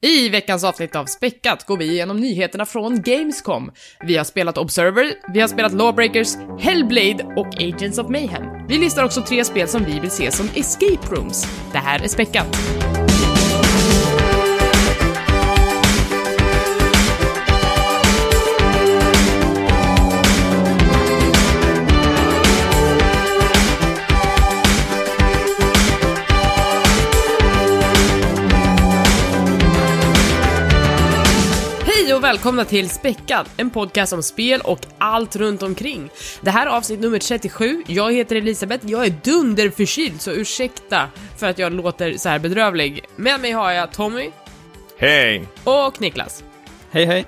I veckans avsnitt av Späckat går vi igenom nyheterna från Gamescom. Vi har spelat Observer, vi har spelat Lawbreakers, Hellblade och Agents of Mayhem. Vi listar också tre spel som vi vill se som escape rooms. Det här är Späckat. Välkomna till Späckad, en podcast om spel och allt runt omkring. Det här är avsnitt nummer 37, jag heter Elisabeth, jag är dunderförkyld så ursäkta för att jag låter så här bedrövlig. Med mig har jag Tommy Hej! och Niklas. Hej hej.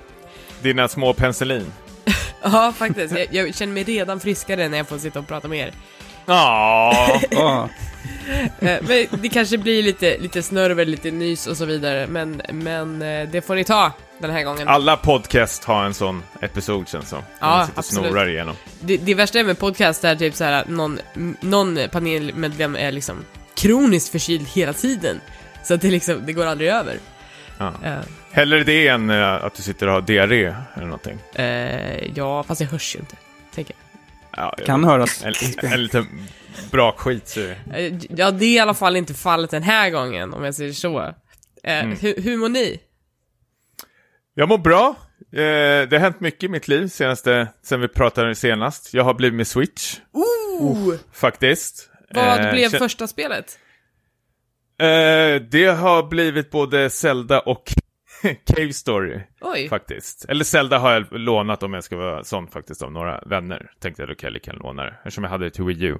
Dina små penicillin. Ja, faktiskt. Jag, jag känner mig redan friskare när jag får sitta och prata med er. Ja. Eh, Men det kanske blir lite, lite snörvel, lite nys och så vidare, men, men eh, det får ni ta den här gången. Alla podcast har en sån episod känns som. Ja, Man sitter och absolut. snorar igenom. Det, det värsta är med podcast är typ så här att någon, någon panelmedlem är liksom kroniskt förkyld hela tiden. Så att det liksom, det går aldrig över. Ja. Eh, Hellre det än att du sitter och har diarré eller någonting. eh, ja, fast jag hörs ju inte, tänker Ja, kan höras. En, en liten brakskit så är det. jag. Eh, ja, det är i alla fall inte fallet den här gången, om jag säger så. Eh, Mm. hur, hur mår ni? Jag mår bra. Eh, det har hänt mycket i mitt liv senaste, sen vi pratade senast. Jag har blivit med Switch, Ooh! faktiskt. Vad Eh, blev första spelet? Eh, det har blivit både Zelda och Cave Story. Oj. Faktiskt. Eller Zelda har jag lånat om jag ska vara sån faktiskt av några vänner. Tänkte jag då kan jag gärna låna det. Eftersom jag hade det till Wii U.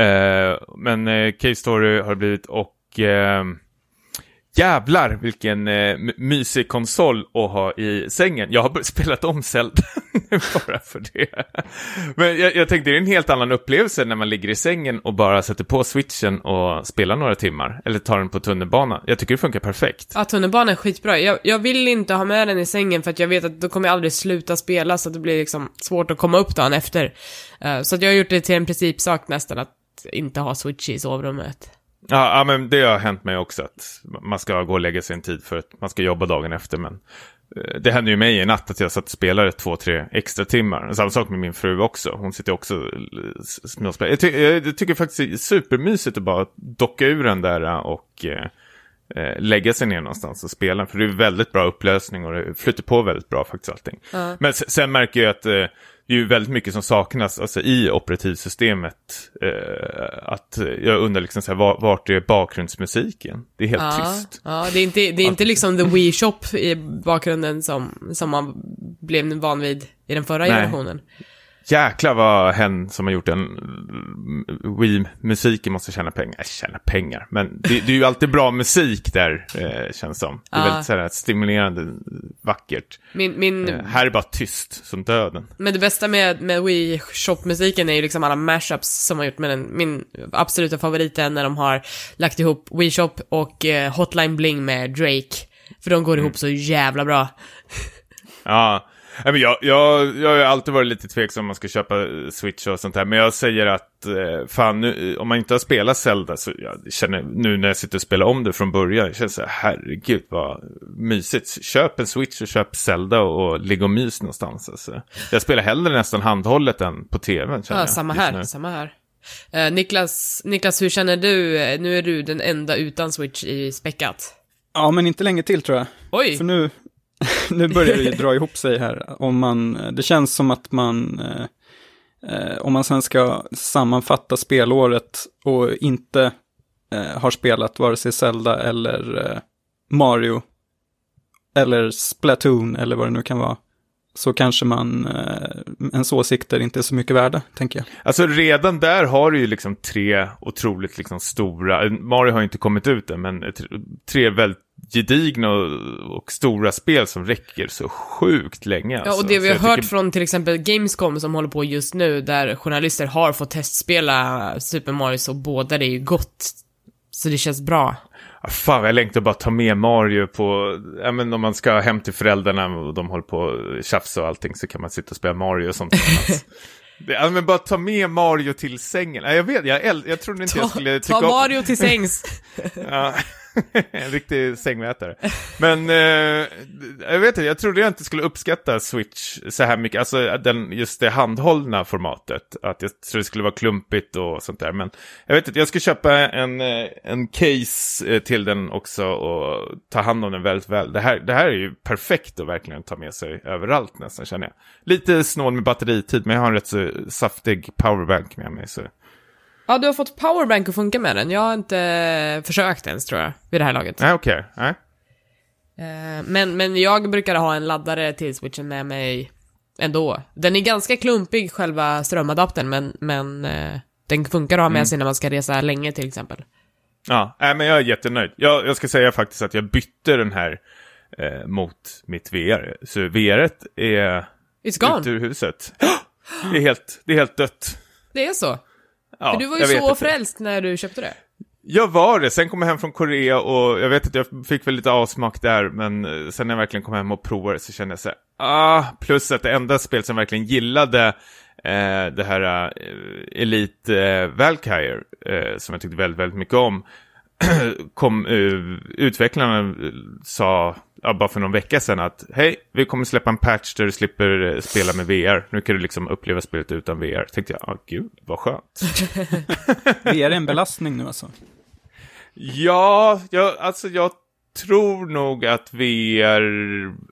Eh, men eh, Cave Story har det blivit och eh, jävlar vilken eh, mysig konsol att ha i sängen. Jag har spelat om Zelda bara för det. Men jag, jag tänkte det är en helt annan upplevelse när man ligger i sängen och bara sätter på switchen och spelar några timmar. Eller tar den på tunnelbana. Jag tycker det funkar perfekt. Ja, tunnelbanan är skitbra. Jag, jag vill inte ha med den i sängen för att jag vet att då kommer jag aldrig sluta spela så att det blir liksom svårt att komma upp dagen efter. Uh, så att jag har gjort det till en principsak nästan att inte ha switch i sovrummet. Ja, ja, men det har hänt mig också att man ska gå och lägga sig en tid för att man ska jobba dagen efter. Men eh, det hände ju mig i natt att jag satt och spelade två, tre extra timmar. Samma sak med min fru också. Hon sitter också och s- småspelar. Jag, ty jag, tycker faktiskt det är supermysigt att bara docka ur den där och eh, eh, lägga sig ner någonstans och spela. För det är väldigt bra upplösning och det flyter på väldigt bra faktiskt allting. Ja. Men sen märker jag att eh, det är ju väldigt mycket som saknas alltså, i operativsystemet. Eh, att jag undrar liksom så här, var, vart är bakgrundsmusiken? Det är helt Ja, tyst. ja det är inte, det är inte liksom the Wii Shop i bakgrunden som, som man blev van vid i den förra Nej. generationen. Jäklar vad hen som har gjort den Wii-musiken måste tjäna pengar. Äh, tjäna pengar, men det, det är ju alltid bra musik där, eh, känns som. Det är Ja. väldigt så här, stimulerande, vackert. Min, min, Eh, här är bara tyst som döden. men det bästa med, med Wii Shop-musiken är ju liksom alla mashups som har gjort med den. Min absoluta favorit är när de har lagt ihop Wii Shop och eh, Hotline Bling med Drake. För de går ihop så jävla bra. Ja, Nej, men jag, jag, jag har ju alltid varit lite tveksam om man ska köpa eh, Switch och sånt här. Men jag säger att, eh, fan, nu, eh, om man inte har spelat Zelda så jag känner nu när jag sitter och spelar om det från början. Jag känner så här, herregud vad mysigt. Köp en Switch och köp Zelda och, och ligg och mys någonstans. Alltså. Jag spelar hellre nästan handhållet än på tvn. känner Ja, jag, samma just här, samma här. Eh, Niklas, Niklas, hur känner du? Nu är du den enda utan Switch i späckat. Ja, men inte länge till tror jag. Oj! För nu, nu börjar det ju dra ihop sig här. Om man, det känns som att man, eh, eh, om man sen ska sammanfatta spelåret och inte eh, har spelat vare sig Zelda eller eh, Mario, eller Splatoon eller vad det nu kan vara, så kanske man, eh, ens åsikter inte är så mycket värda, tänker jag. Alltså redan där har du ju liksom tre otroligt liksom stora, Mario har ju inte kommit ut än, men tre väldigt gedigna och, och stora spel som räcker så sjukt länge. Ja, alltså. och det vi har jag hört tycker- från till exempel Gamescom som håller på just nu, där journalister har fått testspela Super Mario, så båda det är ju gott. Så det känns bra. Ah, fan, jag längtar bara att ta med Mario på, ja men om man ska hem till föräldrarna och de håller på och tjafsa och allting så kan man sitta och spela Mario och sånt. Ja, men bara ta med Mario till sängen. Ja, jag vet, jag, äl- jag trodde inte jag skulle tycka Ta om... Mario till sängs. Ja. en riktig sängmätare. Men eh, jag vet inte, jag trodde jag inte skulle uppskatta Switch så här mycket. Alltså den, just det handhållna formatet. Att jag trodde det skulle vara klumpigt och sånt där. Men jag vet inte, jag ska köpa en, eh, en case eh, till den också och ta hand om den väldigt väl. Det här, det här är ju perfekt att verkligen ta med sig överallt nästan känner jag. Lite snål med batteritid, men jag har en rätt så saftig powerbank med mig. Så. Ja, du har fått powerbank att funka med den. Jag har inte försökt ens, tror jag, vid det här laget. Nej, okej. Okay. Nej. Eh, men, men jag brukar ha en laddare till switchen med mig ändå. Den är ganska klumpig, själva strömadaptern, men, men eh, den funkar att ha med mm. sig när man ska resa länge till exempel. Ja, nej, men jag är jättenöjd. Jag, jag ska säga faktiskt att jag bytte den här eh, mot mitt VR. Så VR är It's gone. ut ur huset. Det är helt, det är helt dött. Det är så? Ja, För du var ju så frälst när du köpte det. Jag var det, sen kom jag hem från Korea och jag vet att jag fick väl lite avsmak där, men eh, sen när jag verkligen kom hem och provade så kände jag så här, ah, plus att det enda spel som jag verkligen gillade, eh, det här eh, Elite eh, Valkyrie, eh, som jag tyckte väldigt, väldigt mycket om, kom, uh, utvecklarna sa ja, bara för någon vecka sedan att hej, vi kommer släppa en patch där du slipper uh, spela med VR. Nu kan du liksom uppleva spelet utan VR. Tänkte jag, ja gud, vad skönt. VR är en belastning nu alltså? Ja, jag, alltså jag tror nog att VR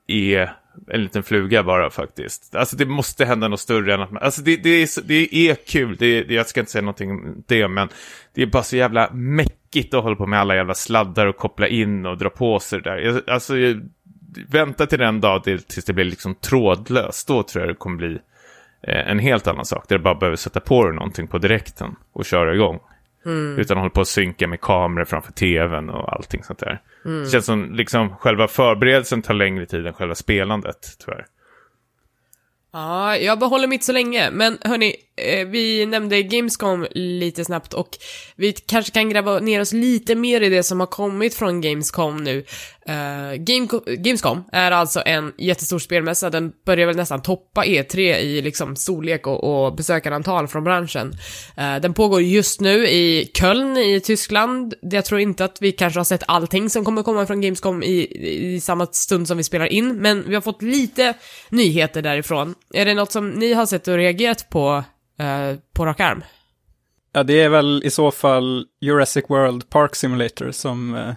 är en liten fluga bara faktiskt. Alltså det måste hända något större än att man, alltså det, det, är, det är kul, det, det, jag ska inte säga någonting om det, men det är bara så jävla mäckigt att hålla på med alla jävla sladdar och koppla in och dra på sig det där. Alltså, vänta till den dag det, tills det blir liksom trådlöst, då tror jag det kommer bli eh, en helt annan sak, där du bara behöver sätta på dig någonting på direkten och köra igång. Mm. Utan hålla på att synka med kameror framför tvn och allting sånt där. Mm. Det känns som liksom själva förberedelsen tar längre tid än själva spelandet, tyvärr. Ja, jag behåller mitt så länge, men hörni, Eh, vi nämnde Gamescom lite snabbt och vi kanske kan gräva ner oss lite mer i det som har kommit från Gamescom nu. Uh, Game Gamescom är alltså en jättestor spelmässa, den börjar väl nästan toppa E3 i liksom storlek och, och besökarantal från branschen. Uh, den pågår just nu i Köln i Tyskland. Jag tror inte att vi kanske har sett allting som kommer komma från Gamescom i, i samma stund som vi spelar in, men vi har fått lite nyheter därifrån. Är det något som ni har sett och reagerat på Eh, på rak arm? Ja, det är väl i så fall Jurassic World Park Simulator som eh,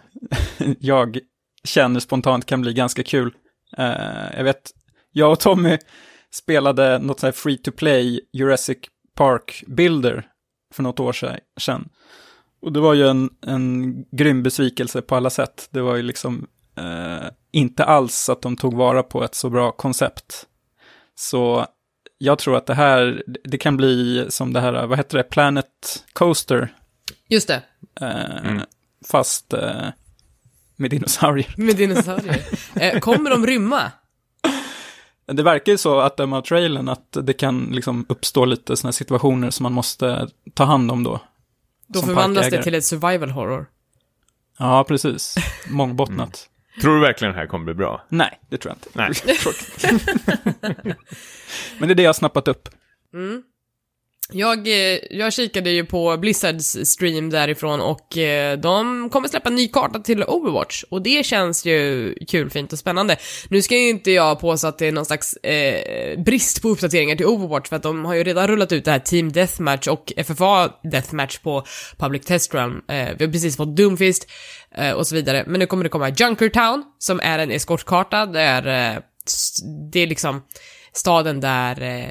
jag känner spontant kan bli ganska kul. Eh, jag vet, jag och Tommy spelade något så här free to play Jurassic Park Builder för något år sedan. Och det var ju en, en grym besvikelse på alla sätt. Det var ju liksom eh, inte alls att de tog vara på ett så bra koncept. Så jag tror att det här, det kan bli som det här, vad heter det, Planet Coaster. Just det. Uh, mm. Fast med dinosaurier. Med dinosaurier. Eh, kommer de rymma? Det verkar ju så att döma av trailern att det kan liksom uppstå lite sådana situationer som man måste ta hand om då. Då förvandlas det till ett survival horror. Ja, precis. Mångbottnat. Tror du verkligen det här kommer bli bra? Nej, det tror jag inte. Nej. Men det är det jag har snappat upp. Mm. Jag, eh, jag kikade ju på Blizzards stream därifrån och eh, de kommer släppa en ny karta till Overwatch och det känns ju kul, fint och spännande. Nu ska ju inte jag påstå att det är någon slags eh, brist på uppdateringar till Overwatch för att de har ju redan rullat ut det här Team Deathmatch och FFA Deathmatch på Public Test Realm. Eh, vi har precis fått Doomfist eh, och så vidare, men nu kommer det komma Junkertown som är en eskortkarta där eh, det är liksom staden där eh,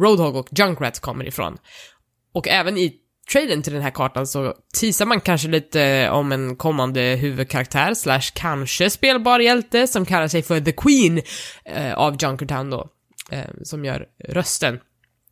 Roadhog och Junkrat kommer ifrån. Och även i traden till den här kartan så teasar man kanske lite eh, om en kommande huvudkaraktär slash kanske spelbar hjälte som kallar sig för The Queen eh, av Junkertown då, eh, som gör rösten.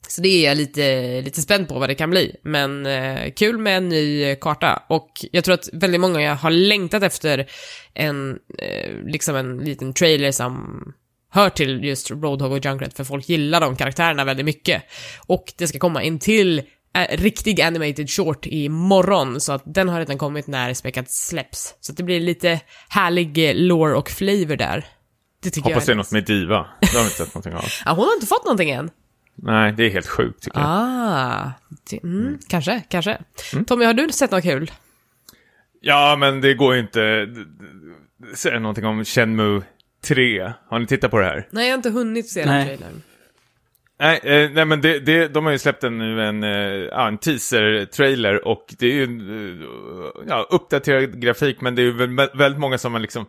Så det är jag lite, lite spänd på vad det kan bli, men eh, kul med en ny karta och jag tror att väldigt många har längtat efter en, eh, liksom en liten trailer som hör till just Roadhog och Junkrat för folk gillar de karaktärerna väldigt mycket. Och det ska komma en till äh, riktig animated short imorgon, så att den har redan kommit när späckat släpps. Så att det blir lite härlig eh, lore och flavor där. Det tycker Hoppas jag det är något med Diva. Det har vi inte sett någonting av. ja, hon har inte fått någonting än. Nej, det är helt sjukt tycker jag. Ah, mm, mm. kanske, kanske. Mm. Tommy, har du sett något kul? Ja, men det går ju inte. Säger någonting om Shenmue 3. Har ni tittat på det här? Nej, jag har inte hunnit se den Nej. trailern. Nej, eh, nej men det, det, de har ju släppt en, en, eh, en teaser-trailer och det är ju eh, ja, uppdaterad grafik men det är ju väl- väldigt många som har liksom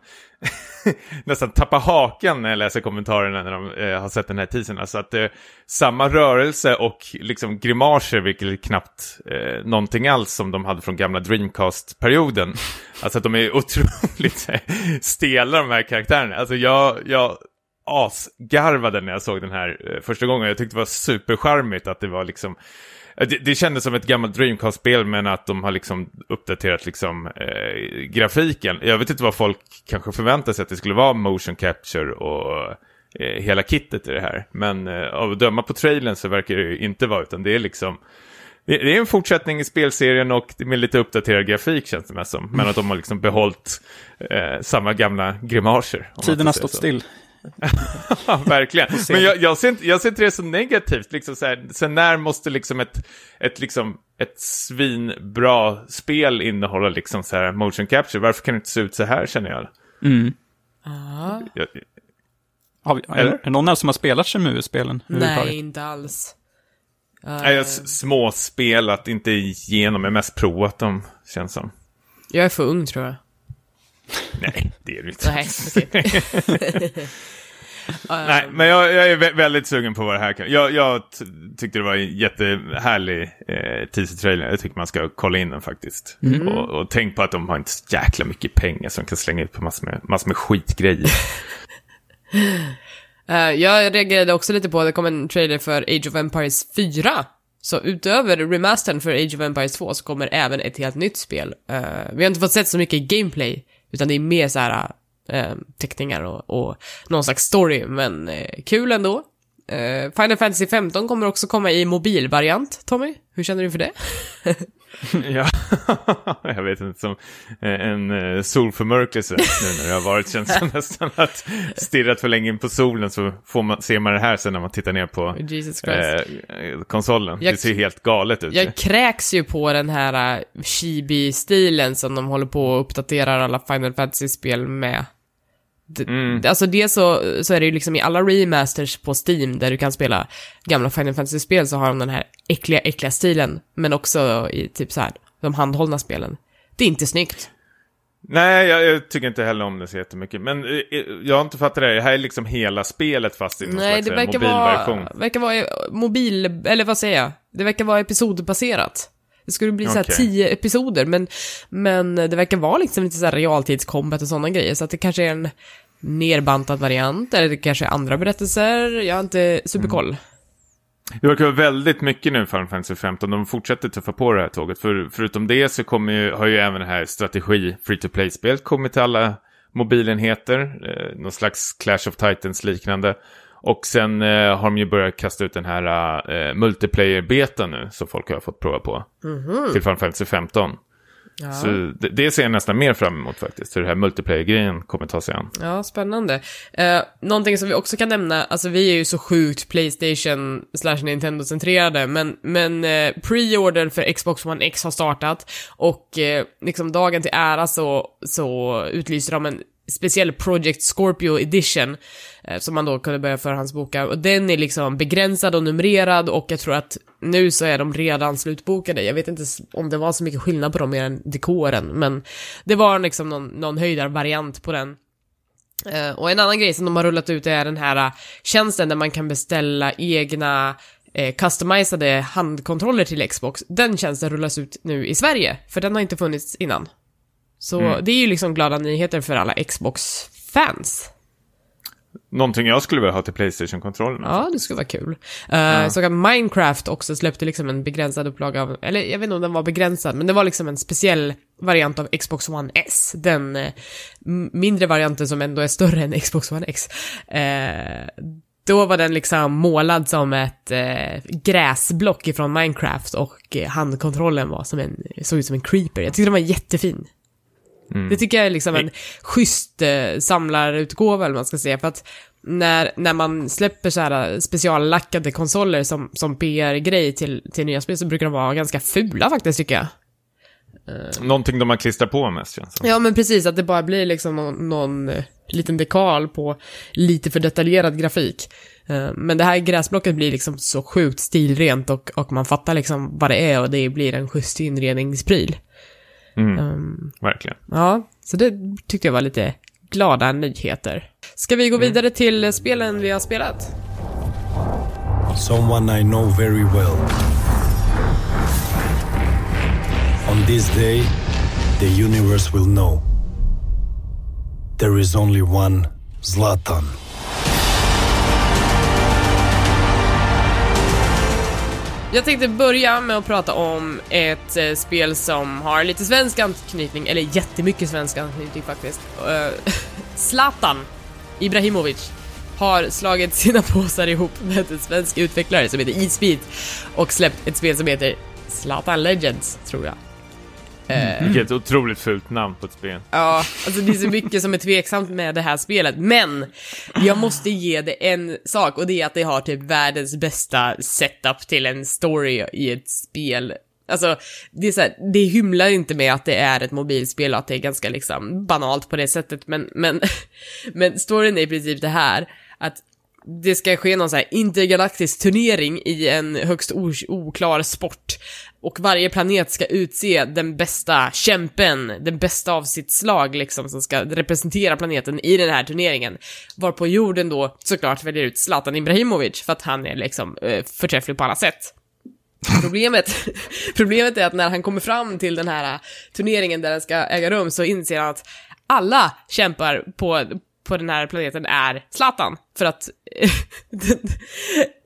nästan tappar hakan när jag läser kommentarerna när de eh, har sett den här teasern. Alltså att eh, samma rörelse och liksom grimaser, vilket är knappt eh, någonting alls som de hade från gamla Dreamcast-perioden. Alltså att de är otroligt eh, stela de här karaktärerna. Alltså jag, jag asgarvade när jag såg den här eh, första gången. Jag tyckte det var supercharmigt att det var liksom det, det kändes som ett gammalt Dreamcast-spel men att de har liksom uppdaterat liksom eh, grafiken. Jag vet inte vad folk kanske förväntar sig att det skulle vara motion capture och eh, hela kittet i det här. Men eh, av att döma på trailern så verkar det ju inte vara utan det är liksom det det är en fortsättning i spelserien och med lite uppdaterad grafik känns det mest som. Men att de har liksom behållit eh, samma gamla grimaser. Tiden har stått så. still. Verkligen. Men jag, jag, ser inte, jag ser inte det så negativt. Liksom så här, sen när måste liksom ett, ett, liksom, ett svinbra spel innehålla liksom så här motion capture? Varför kan det inte se ut så här känner jag? Mm. Ja. jag Har vi, är det någon här som har spelat Shenmue-spelen? Nej, inte alls. Uh, Nej, jag har småspelat, inte igenom, jag har mest provat dem, känns som. jag är för ung tror jag. Nej, det är det inte. Nej. Nej, men jag, jag är vä- väldigt sugen på vad det här kan... Jag, jag tyckte det var en jättehärlig eh, teaser-trailer. Jag tycker man ska kolla in den faktiskt. Och, och tänk på att de har inte så jäkla mycket pengar som kan slänga ut på massor med, massor med skitgrejer. Eh, jag reagerade också lite på att det kom en trailer för Age of Empires 4. Så utöver remastern för Age of Empires 2 så kommer även ett helt nytt spel. Eh, vi har inte fått sett så mycket gameplay, utan det är mer så här äh, teckningar och, och någon slags story, men äh, kul ändå. Eh, Final Fantasy 15 kommer också komma i mobilvariant, Tommy. Hur känner du för det? ja, jag vet inte, som eh, en eh, solförmörkelse nu när det har varit. Känns som nästan att stirrat för länge in på solen så får man, ser man det här sen när man tittar ner på eh, konsolen. Jag- det ser helt galet ut. Jag kräks ju på den här uh, chibi-stilen som de håller på och uppdaterar alla Final Fantasy-spel med. Mm. Alltså det så, så är det ju liksom i alla remasters på Steam där du kan spela gamla Final Fantasy-spel så har de den här äckliga, äckliga stilen. Men också i typ så här, de handhållna spelen. Det är inte snyggt. Nej, jag, jag tycker inte heller om det så jättemycket. Men eh, jag har inte fattat det. Det här är liksom hela spelet fast i någon Nej, slags det eh, verkar mobilversion. vara, verkar vara eh, mobil, eller vad säger jag? Det verkar vara episodbaserat. Det skulle bli så här Okej. tio episoder, men, men det verkar vara liksom lite så här realtidskombat och sådana grejer, så att det kanske är en nerbantad variant, eller det kanske är andra berättelser, jag har inte superkoll. Det verkar vara väldigt mycket nu Final Fantasy 15. De fortsätter tuffa på det här tåget. För, förutom det så kommer ju, har ju även det här strategi free to play-spel kommit till alla mobilenheter. Eh, någon slags Clash of Titans liknande. Och sen eh, har de ju börjat kasta ut den här eh, multiplayer-betan nu som folk har fått prova på. Till Final Fantasy 15. Ja. Så det, det ser jag nästan mer fram emot faktiskt. Hur det här multiplayer-grejen kommer ta sig an. Ja, spännande. Eh, någonting som vi också kan nämna, alltså vi är ju så sjukt Playstation slash Nintendo-centrerade, men, men eh, pre-order för Xbox One X har startat och eh, liksom dagen till ära så, så utlyser de en speciell Project Scorpio Edition eh, som man då kunde börja förhandsboka och den är liksom begränsad och numrerad och jag tror att nu så är de redan slutbokade. Jag vet inte om det var så mycket skillnad på dem mer än dekoren, men det var liksom någon, någon höjdarvariant på den. Eh, och en annan grej som de har rullat ut är den här eh, tjänsten där man kan beställa egna eh, customizade handkontroller till Xbox. Den tjänsten rullas ut nu i Sverige, för den har inte funnits innan. Så Mm. det är ju liksom glada nyheter för alla Xbox-fans. Någonting jag skulle vilja ha till Playstation-kontrollen. Ja, det skulle vara kul. Uh, Så att Minecraft också släppte liksom en begränsad upplaga av, eller jag vet inte om den var begränsad, men det var liksom en speciell variant av Xbox One S. Den m- mindre varianten som ändå är större än Xbox One X. Eh, då var den liksom målad som ett eh, gräsblock ifrån Minecraft och handkontrollen var som en, såg ut som en creeper. Jag tyckte den var jättefin. Det tycker jag är liksom en schysst eh, samlarutgåva, eller vad man ska säga, för att när, när man släpper så här eh, speciallackade konsoler som, som PR-grej till, till nya spel så brukar de vara ganska fula faktiskt, tycker jag. Någonting de man klistrar på mest känns som. Ja, men precis, att det bara blir liksom någon, någon eh, liten dekal på lite för detaljerad grafik. Eh, Men det här gräsblocket blir liksom så sjukt stilrent och, och man fattar liksom vad det är och det blir en schysst inredningspryl. Mm, Ehm, verkligen. ja, så det tyckte jag var lite glada nyheter. Ska vi gå vidare till spelen vi har spelat? someone I know very well. On this day, the universe will know. There is only one Zlatan. Jag tänkte börja med att prata om ett eh, spel som har lite svensk anknytning, eller jättemycket svensk anknytning faktiskt. Eh, Zlatan Ibrahimovic har slagit sina påsar ihop med en svensk utvecklare som heter Eatspeed och släppt ett spel som heter Zlatan Legends, tror jag. Eh, Vilket otroligt fult namn på ett spel. Ja, alltså det är så mycket som är tveksamt med det här spelet, men jag måste ge det en sak och det är att det har typ världens bästa setup till en story i ett spel. Alltså, det är så här, det hymlar inte med att det är ett mobilspel och att det är ganska liksom banalt på det sättet, men, men, men storyn är i princip det här, att det ska ske någon så här intergalaktisk turnering i en högst oklar sport. Och varje planet ska utse den bästa kämpen, den bästa av sitt slag liksom, som ska representera planeten i den här turneringen. Varpå jorden då såklart väljer ut Zlatan Ibrahimovic för att han är liksom eh, förträfflig på alla sätt. Problemet, problemet är att när han kommer fram till den här eh, turneringen där den ska äga rum så inser han att alla kämpar på, på den här planeten är Zlatan. För att den,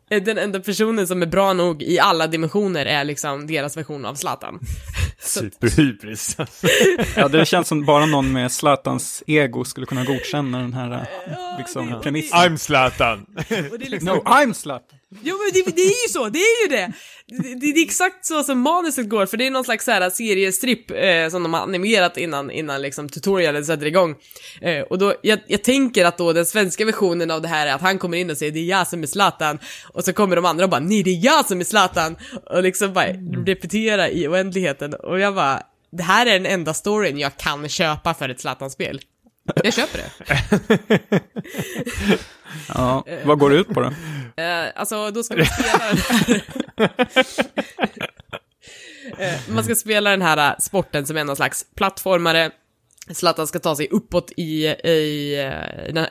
den enda personen som är bra nog i alla dimensioner är liksom deras version av Zlatan. Superhybris. Ja, det känns som bara någon med Zlatans ego skulle kunna godkänna den här eh, liksom, premissen. I'm Zlatan. liksom, No, I'm Zlatan! Jo men det, det är ju så, det är ju det! Det, det är exakt så som manuset går, för det är någon slags så här seriestripp eh, som de har animerat innan, innan liksom tutorialen sätter igång. Eh, och då, jag, jag tänker att då den svenska versionen av det här är att han kommer in och säger det är jag som är Zlatan, och så kommer de andra och bara nej det är jag som är Zlatan, och liksom bara repetera i oändligheten, och jag bara det här är den enda storyn jag kan köpa för ett Zlatan-spel. Jag köper det. Ja, vad går det ut på då? Eh, alltså, då ska man spela den här... Eh, man ska spela den här eh, sporten som är någon slags plattformare. Zlatan ska ta sig uppåt i, i,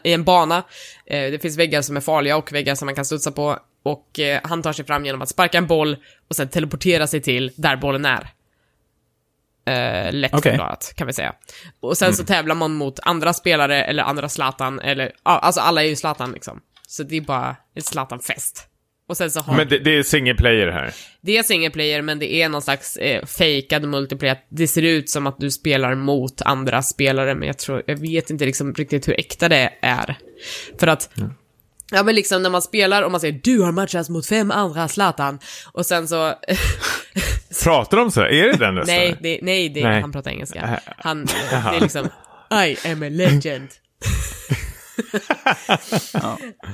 i en bana. Det finns väggar som är farliga och väggar som man kan studsa på. Och han tar sig fram genom att sparka en boll och sen teleportera sig till där bollen är. Eh, lätt Okej. förklarat, kan vi säga. Och sen så tävlar man mot andra spelare eller andra Zlatan, eller alltså alla är ju Zlatan liksom. Så det är bara ett Zlatan-fest. Och sen så har Men det, det är single player här. det är single player, men det är någon slags eh, fejkad multiplayer. Det ser ut som att du spelar mot andra spelare, men jag tror, jag vet inte liksom riktigt hur äkta det är. För att, ja men liksom när man spelar och man säger du har matchats mot fem andra Zlatan, och sen så, Pratar de så? Är det den rösten? nej, det, nej, det, Nej. han pratar engelska. Äh, Han, det är liksom, I am a legend.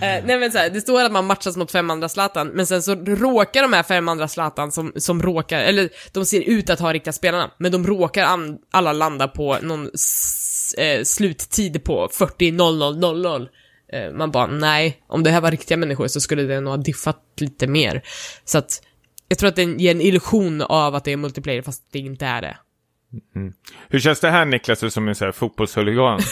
Eh, nej men så här, det står att man matchas mot fem andra Zlatan, men sen så råkar de här fem andra Zlatan som, som råkar, eller de ser ut att ha riktiga spelarna, men de råkar an, alla landa på någon s, eh, sluttid på 40.00.00. Eh, man bara, nej, om det här var riktiga människor så skulle det nog ha diffat lite mer. Så att, jag tror att den ger en illusion av att det är multiplayer, fast det inte är det. Hur känns det här Niklas, du som är så här fotbollshuligan?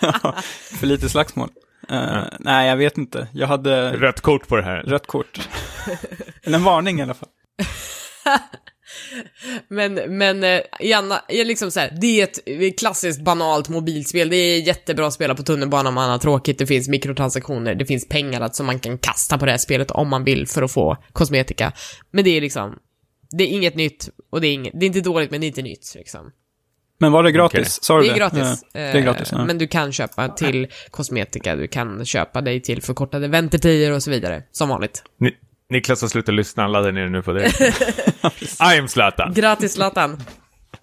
För lite slagsmål? Eh, Nej, jag vet inte. Jag hade Rött kort på det här. rött kort. Eller en varning i alla fall. Men, men eh, Janna, är liksom så här, det är ett klassiskt banalt mobilspel. Det är jättebra att spela på tunnelbanan om man har tråkigt. Det finns mikrotransaktioner, det finns pengar att, som man kan kasta på det här spelet om man vill för att få kosmetika. Men det är liksom, det är inget nytt och det är, inget, det är inte dåligt men det är inte nytt liksom. Men var det gratis? Sa du Det är gratis. Ja, det är gratis, Eh, ja. Men du kan köpa till kosmetika, du kan köpa dig till förkortade väntetider och så vidare. Som vanligt. Ni, Niklas har slutat lyssna, han laddar ner det nu på det. I'm Zlatan. Gratis Zlatan.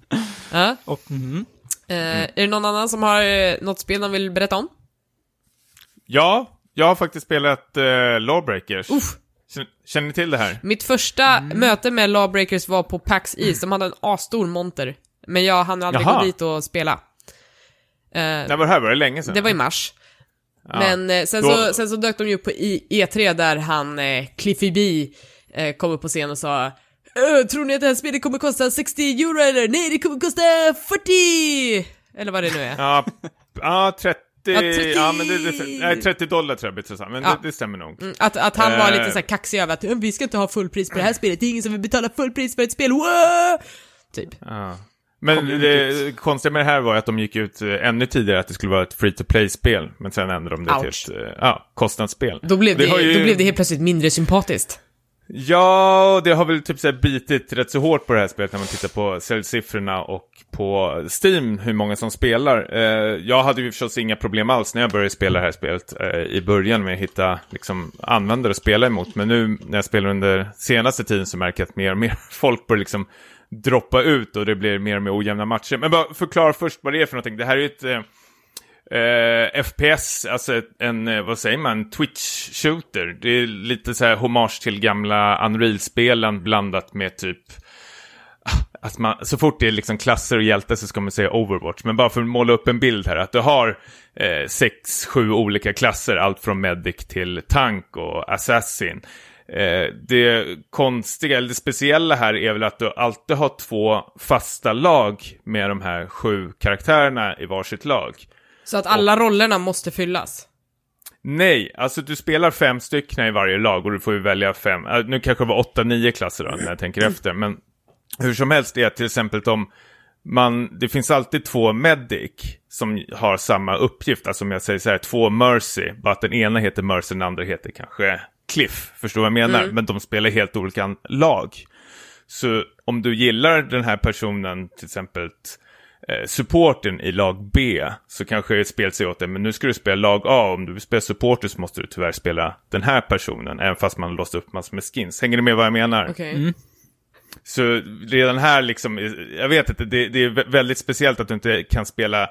Ja. Och, mhm. Eh, är det någon annan som har eh, något spel de vill berätta om? Ja, jag har faktiskt spelat uh, Lawbreakers. Uff. Känner, känner ni till det här? Mitt första möte med Lawbreakers var på PAX East, de hade en asstor monter. Men jag hann aldrig Jaha. gå dit och spela. Eh, När var det här? Var det länge sedan? det var i mars. Ja. Men eh, sen, Då- så, sen så dök de ju upp på I, E3 där han, eh, Cliffy B, eh, kom upp på scen och sa "Ö, Tror ni att det här spelet kommer kosta 60 euro eller? Nej, det kommer kosta 40! Eller vad det nu är. Ja, ja 30... Ja, 30. Ja, men det, det, nej, 30 dollar tror jag blir intressant, men Ja. det, det stämmer nog. Mm, Att, att han var Eh. lite så här kaxig över att "Ö, vi ska inte ha fullpris på det här spelet, det är ingen som vill betala fullpris för ett spel, wow! Typ. Ja. Men det konstiga med det här var att de gick ut eh, ännu tidigare att det skulle vara ett free to play-spel, men sen ändrade de det Ouch. till ett eh, ja, kostnadsspel. Då blev det, har ju- då blev det helt plötsligt mindre sympatiskt. Ja, det har väl typ så bitit rätt så hårt på det här spelet när man tittar på säljsiffrorna och på Steam, hur många som spelar. Eh, jag hade ju förstås inga problem alls när jag började spela det här spelet i början med att hitta liksom, användare att spela emot. Men nu när jag spelar under senaste tiden så märker jag att mer och mer folk börjar liksom droppa ut och det blir mer och mer ojämna matcher. Men bara förklara först vad det är för någonting. Det här är ju ett... Eh, eh FPS, alltså en, eh, vad säger man, Twitch-shooter. Det är lite så här hommage till gamla Unreal-spelen blandat med typ ah, att man, så fort det är liksom klasser och hjältar så ska man säga Overwatch. Men bara för att måla upp en bild här, att du har eh, sex, sju olika klasser, allt från medic till tank och assassin. Eh, det konstiga, eller det speciella här är väl att du alltid har två fasta lag med de här sju karaktärerna i varsitt lag. Så att alla rollerna måste fyllas. Nej, alltså du spelar fem stycken i varje lag och du får ju välja fem. Äh, nu kanske det var åtta, nio klasser då, när jag tänker efter. Men hur som helst är till exempel om man, det finns alltid två medic som har samma uppgift. Alltså om jag säger så här, två mercy, bara att den ena heter mercy, den andra heter kanske cliff. Förstår vad jag menar? Men de spelar helt olika lag. Så om du gillar den här personen, till exempel eh, supporten i lag B, så kanske ett spel säger åt dig, men nu ska du spela lag A, om du vill spela supporter så måste du tyvärr spela den här personen, även fast man låst upp massor med skins. Hänger ni med vad jag menar? Okej. Så redan här liksom, jag vet inte, det, det är vä- väldigt speciellt att du inte kan spela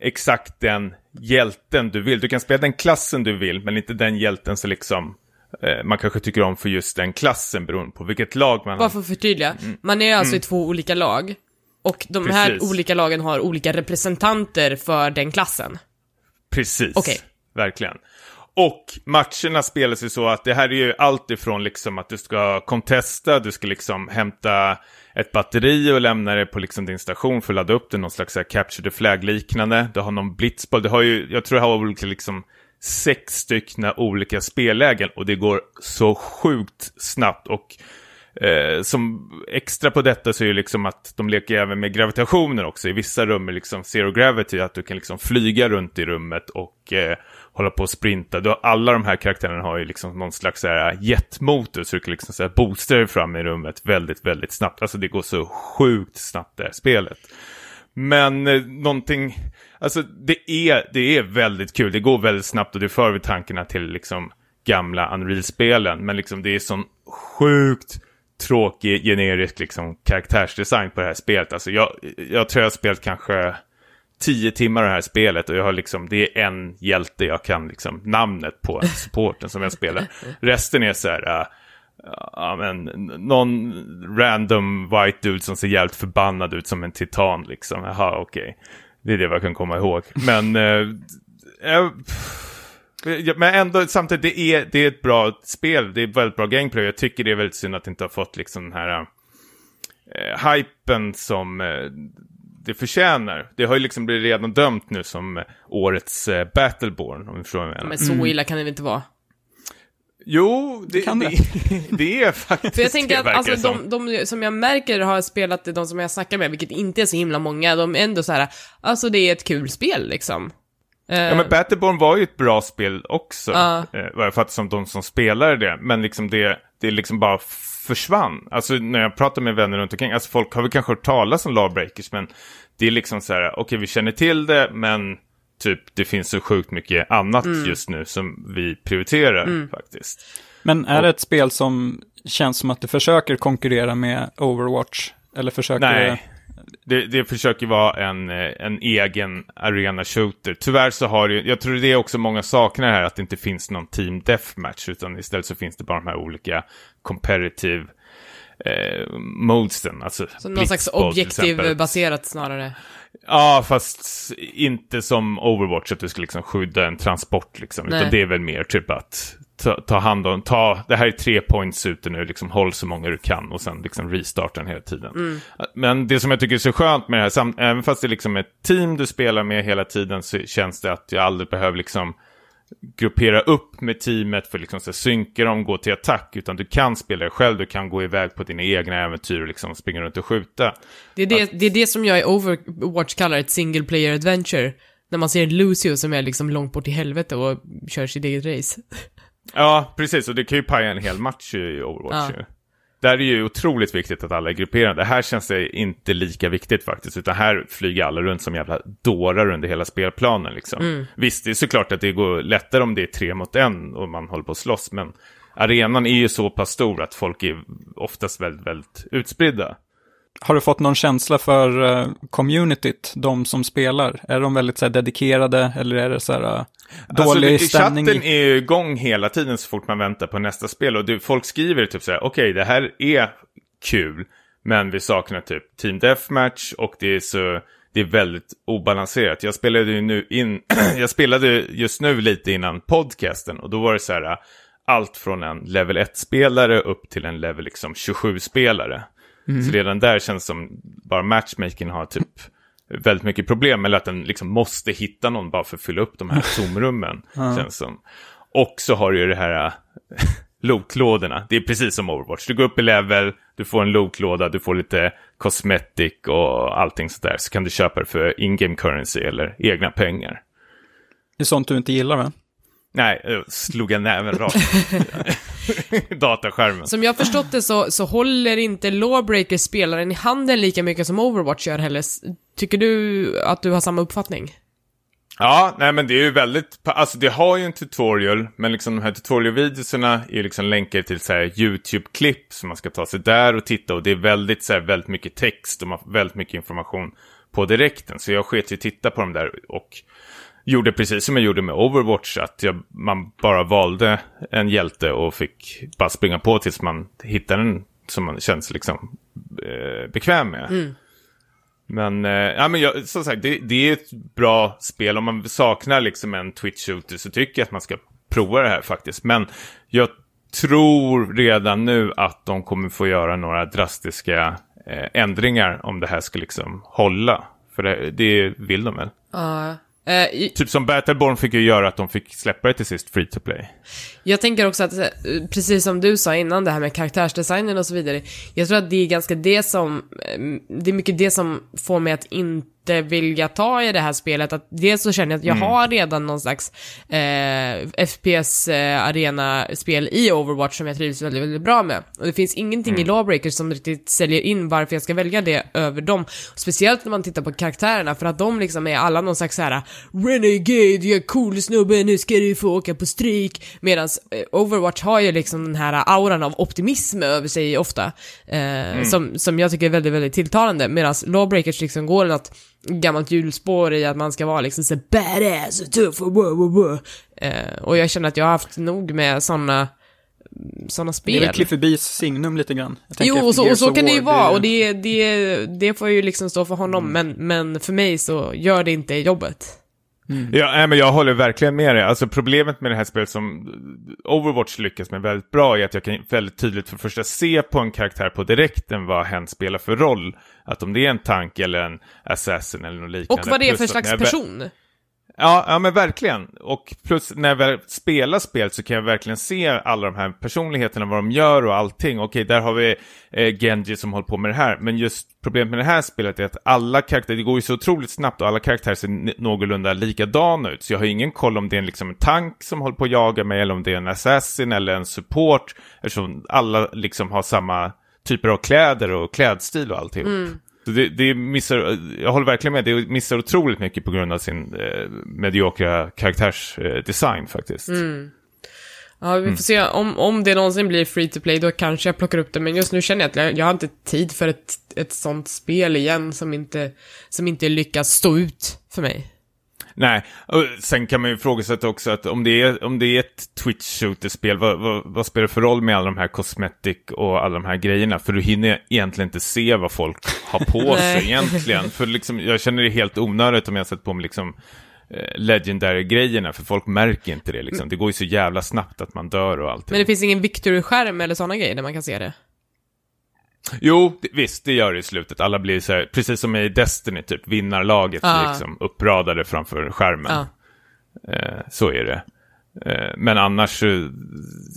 exakt den hjälten du vill. Du kan spela den klassen du vill, men inte den hjälten som liksom man kanske tycker om för just den klassen beroende på vilket lag man Bara har. för att förtydliga. Man är alltså i två olika lag. Och de här Precis. olika lagen har olika representanter för den klassen. Precis. Okej. Verkligen. Och matcherna spelas ju så att det här är ju allt ifrån liksom att du ska contesta, du ska liksom hämta ett batteri och lämna det på liksom din station för att ladda upp det, någon slags här capture the flag-liknande. Du har någon blitzboll, du har ju, jag tror jag har olika liksom sex stycken olika spellägen och det går så sjukt snabbt och Eh, som extra på detta så är det liksom att de leker även med gravitationen också. I vissa rum är liksom zero gravity, att du kan liksom flyga runt i rummet och eh, hålla på och sprinta. Du har, alla de här karaktärerna har ju liksom någon slags så här jetmotor, så du kan liksom så här boosta dig fram i rummet väldigt, väldigt snabbt. Alltså det går så sjukt snabbt det här spelet. Men eh, någonting, alltså det är, det är väldigt kul, det går väldigt snabbt och det för vid tankarna till liksom gamla Unreal-spelen. Men liksom det är sån sjukt tråkig generisk liksom karaktärsdesign på det här spelet. Alltså jag, jag tror jag har spelat kanske tio timmar av det här spelet och jag har liksom, det är en hjälte jag kan liksom namnet på supporten som jag spelar. Resten är så här, äh, ja men, någon random white dude som ser jävligt förbannad ut som en titan liksom. Jaha, okej. Det är det jag kan komma ihåg. Men, eh, eh, Ja, Men ändå, samtidigt, det är, det är ett bra spel. Det är väldigt bra gameplay. Jag tycker det är väldigt synd att det inte har fått liksom den här eh, hypen som eh, det förtjänar. Det har ju liksom blivit redan dömt nu som årets eh, Battleborn, om du förstår vad jag menar. Men så illa kan det väl inte vara? Jo, det, kan det. det. Det, är faktiskt För jag tänker att alltså, som. de, de som jag märker har spelat, de som jag snackar med, vilket inte är så himla många, de är ändå så här, alltså det är ett kul spel liksom. Eh, Ja, men Battleborn var ju ett bra spel också. Eh, vad jag fattar som de som spelade det. Men liksom det, det liksom bara försvann. Alltså när jag pratar med vänner runt omkring, alltså folk har väl kanske hört talas om Lawbreakers, men det är liksom så här, okej vi känner till det, men typ det finns så sjukt mycket annat Mm. just nu som vi prioriterar faktiskt. Men är det ett spel som känns som att det försöker konkurrera med Overwatch? Eller försöker Nej. det Det, försöker vara en, eh, en egen arena shooter. Tyvärr så har det, jag tror det är också många saknar här, att det inte finns någon team deathmatch, utan istället så finns det bara de här olika competitive eh, modesen. Alltså Så någon slags objektiv baserat snarare. Ja, fast inte som Overwatch att du ska liksom skydda en transport liksom. Nej. Utan det är väl mer typ att ta, ta hand om, ta, det här är tre points ute nu, liksom håll så många du kan och sen liksom restarta den hela tiden. Men det som jag tycker är så skönt med det här, även fast det är liksom ett team du spelar med hela tiden så känns det att jag aldrig behöver liksom gruppera upp med teamet för liksom så synka dem, gå till attack, utan du kan spela det själv, du kan gå iväg på dina egna äventyr och liksom springa runt och skjuta. Det är det, det är det som jag i Overwatch kallar ett single player adventure. När man ser Lucio som är liksom långt bort i helvete och kör sitt eget race. Ja, precis. Och det kan ju paja en hel match i Overwatch. Ja. ju. Där är det ju otroligt viktigt att alla är grupperade. Här känns det inte lika viktigt faktiskt. Utan här flyger alla runt som jävla dårar under hela spelplanen. Liksom. Visst, det är såklart att det går lättare om det är tre mot en och man håller på att slåss. Men arenan är ju så pass stor att folk är oftast väldigt, väldigt utspridda. Har du fått någon känsla för uh, communityt, de som spelar? Är de väldigt så här, dedikerade eller är det så här uh, dålig alltså, det, stämning? Chatten är ju igång hela tiden så fort man väntar på nästa spel. Och det, folk skriver typ så här, okej det här är kul, men vi saknar typ Team Deathmatch och det är så... Det är väldigt obalanserat. Jag spelade ju nu in, jag spelade just nu lite innan podcasten och då var det så här allt från en level 1-spelare upp till en level liksom 27-spelare. Så redan där känns som bara matchmaking har typ väldigt mycket problem. Eller att den liksom måste hitta någon bara för att fylla upp de här zoomrummen. känns som. Och så har du ju det här äh, lootlådorna. Det är precis som Overwatch. Du går upp i level, du får en lootlåda, du får lite cosmetic och allting sådär. Så kan du köpa det för in-game currency eller egna pengar. Det är sånt du inte gillar va? Nej, jag slog jag näven rakt dataskärmen. Som jag förstått det så, så håller inte Lawbreaker spelaren i handen lika mycket som Overwatch gör heller. Tycker du att du har samma uppfattning? Ja, nej men det är ju väldigt, alltså det har ju en tutorial, men liksom de här tutorial-videorna är ju liksom länkar till så här YouTube-klipp, så man ska ta sig där och titta och det är väldigt så här, väldigt mycket text och väldigt mycket information på direkten. Så jag sket ju titta på dem där och gjorde precis som jag gjorde med Overwatch, att jag, man bara valde en hjälte och fick bara springa på tills man hittade den som man känns liksom eh, bekväm med. Men, eh, ja, men jag, som sagt, det, det är ett bra spel. Om man saknar liksom en Twitch-shooter så tycker jag att man ska prova det här faktiskt. Men jag tror redan nu att de kommer få göra några drastiska eh, ändringar om det här ska liksom hålla. För det, det vill de väl? Ja. Eh, i- Typ som Battleborn fick ju göra att de fick släppa det till sist free to play. Jag tänker också att, eh, precis som du sa innan, det här med karaktärsdesignen och så vidare. Jag tror att det är ganska det som, eh, det är mycket det som får mig att inte vilja ta i det här spelet. Att dels så känner jag att jag har redan någon slags eh, FPS-arena-spel i Overwatch som jag trivs väldigt, väldigt bra med. Och det finns ingenting i Lawbreakers som riktigt säljer in varför jag ska välja det över dem. Speciellt när man tittar på karaktärerna, för att de liksom är alla någon slags såhär Renegade, jag är cool snubbe, nu ska du få åka på stryk. Medan Overwatch har ju liksom den här auran av optimism över sig ofta. Eh, som, som jag tycker är väldigt, väldigt tilltalande. Medan Lawbreakers liksom går något gammalt hjulspår i att man ska vara liksom så badass och tuff och wow, wow, wow. Eh, och jag känner att jag har haft nog med såna såna Det spel. är väl Cliffy B's signum lite grann. Jo, och så, och så kan det ju vara, och det, det, det får ju liksom stå för honom, men, men för mig så gör det inte jobbet. Ja, nej, men jag håller verkligen med dig. Alltså problemet med det här spelet som Overwatch lyckas med väldigt bra är att jag kan väldigt tydligt för första se på en karaktär på direkten vad hen spelar för roll. Att om det är en tank eller en assassin eller något liknande. Och vad det är för slags person. Ja, ja, men verkligen. Och plus när jag väl spelar spel så kan jag verkligen se alla de här personligheterna, vad de gör och allting. Okej, där har vi eh, Genji som håller på med det här. Men just problemet med det här spelet är att alla karaktärer, det går ju så otroligt snabbt och alla karaktärer ser någorlunda likadana ut. Så jag har ingen koll om det är en, liksom en tank som håller på att jaga mig eller om det är en assassin eller en support. Eftersom alla liksom har samma typer av kläder och klädstil och alltihop. Mm det, det missar, jag håller verkligen med, det missar otroligt mycket på grund av sin eh, mediokra karaktärsdesign eh, faktiskt. Ja, vi får se. Om, om det någonsin blir free to play, då kanske jag plockar upp det. Men just nu känner jag att jag, jag har inte tid för ett, ett sånt spel igen som inte, som inte lyckas stå ut för mig. Nej, och sen kan man ju ifrågasätta också att om det är, om det är ett twitch shooter-spel, vad, vad, vad, spelar det för roll med alla de här cosmetic och alla de här grejerna? För du hinner egentligen inte se vad folk har på sig egentligen. För liksom, jag känner det helt onödigt om jag sätter på mig liksom eh, legendary-grejerna, för folk märker inte det liksom. Det går ju så jävla snabbt att man dör och allt. Men det finns ingen victory-skärm eller sådana grejer där man kan se det? Jo, visst, det gör det i slutet. Alla blir så här, precis som i Destiny, typ, vinnarlaget Ja. liksom uppradade framför skärmen. Ja. Eh, så är det. Eh, men annars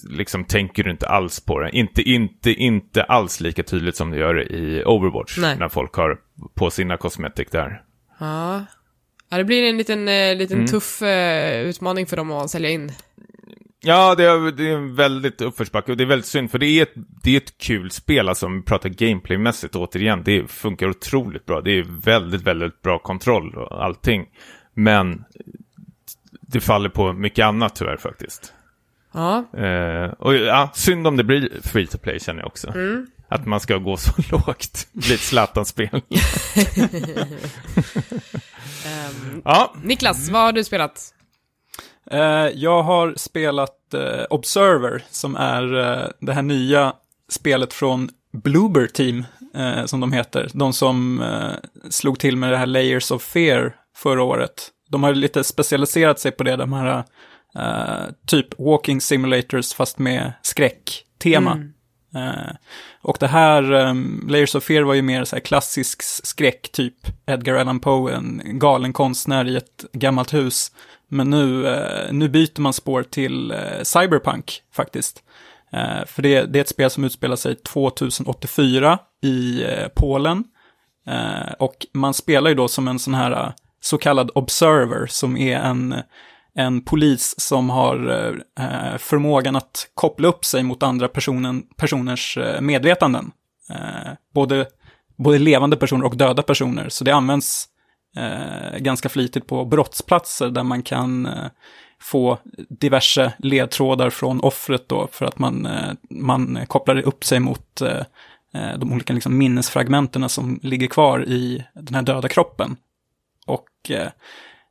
liksom tänker du inte alls på det. Inte, inte, inte alls lika tydligt som det gör i Overwatch. Nej. När folk har på sina cosmetic där. Ja. Ja, det blir en liten, eh, liten tuff eh, utmaning för dem att sälja in. Ja, det är, det är väldigt uppförsbacke och det är väldigt synd för det är ett, det är ett kul spel, alltså om vi pratar gameplaymässigt återigen. Det funkar otroligt bra. Det är väldigt, väldigt bra kontroll och allting. Men det faller på mycket annat tyvärr faktiskt. Ja. Eh, och ja, synd om det blir free to play känner jag också. Att man ska gå så lågt. Blir ett Zlatan-spel. Ehm, ja, Niklas, vad har du spelat? Eh, jag har spelat eh, Observer, som är eh, det här nya spelet från Bloober Team, som de heter. De som slog till med det här Layers of Fear förra året. De har lite specialiserat sig på det, de här typ walking simulators fast med skräcktema. Mm. Eh, och det här, um, Layers of Fear var ju mer så här klassisk skräck, typ Edgar Allan Poe, en galen konstnär i ett gammalt hus. Men nu, uh, nu byter man spår till uh, Cyberpunk faktiskt. För det, det är ett spel som utspelar sig 2084 i Polen. Och man spelar ju då som en sån här så kallad observer som är en, en polis som har eh, förmågan att koppla upp sig mot andra personen, personers eh, medvetanden. Eh, både, både levande personer och döda personer. Så det används eh, ganska flitigt på brottsplatser där man kan eh, få diverse ledtrådar från offret då för att man, eh, man kopplar upp sig mot eh, eh de olika liksom, minnesfragmenterna som ligger kvar i den här döda kroppen. Och eh,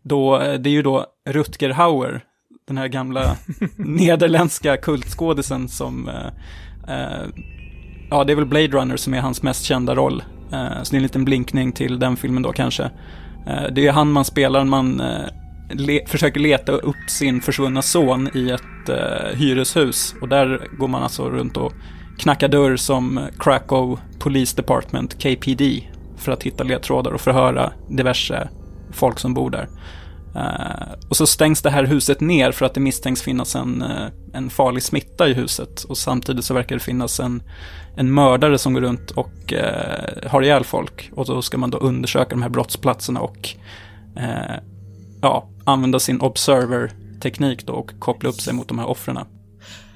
då, eh, det är ju då Rutger Hauer, den här gamla nederländska kultskådisen som, eh, eh, ja det är väl Blade Runner som är hans mest kända roll. Eh, så det är en liten blinkning till den filmen då kanske. Eh, det är han man spelar, man eh, le försöker leta upp sin försvunna son i ett hyreshus. Och där går man alltså runt och knackar dörr som Krakow Police Department, KPD, för att hitta ledtrådar och förhöra diverse folk som bor där. Uh, och så stängs det här huset ner för att det misstänks finnas en, uh, en farlig smitta i huset. Och samtidigt så verkar det finnas en, en mördare som går runt och uh, har ihjäl folk. Och då ska man då undersöka de här brottsplatserna och ja, använda sin observer-teknik då och koppla upp sig mot de här offren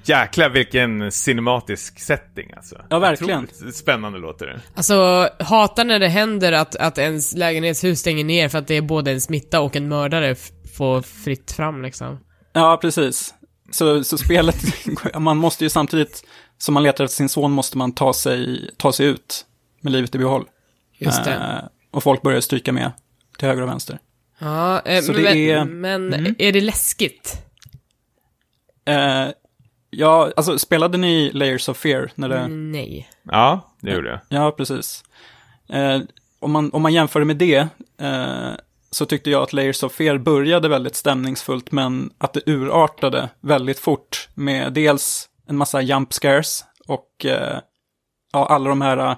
jäklar vilken cinematisk setting alltså. Ja, verkligen. Otroligt Spännande låter det. Alltså, hatar när det händer att, att ens lägenhetshus stänger ner för att det är både en smitta och en mördare får fritt fram liksom. Ja, precis. Så, så spelet, man måste ju samtidigt, som man letar efter sin son, måste man ta sig, ta sig ut med livet i behåll. Just det. Eh, och folk börjar stryka med till höger och vänster. Ja, eh, men, det är- men Mm. är det läskigt? Eh, ja, alltså spelade ni Layers of Fear? När det... Nej. Ja, det gjorde jag. Ja, precis. Eh, om, man, om man jämför det med det, eh, så tyckte jag att Layers of Fear började väldigt stämningsfullt, men att det urartade väldigt fort med dels en massa jump scares och eh, ja, alla de här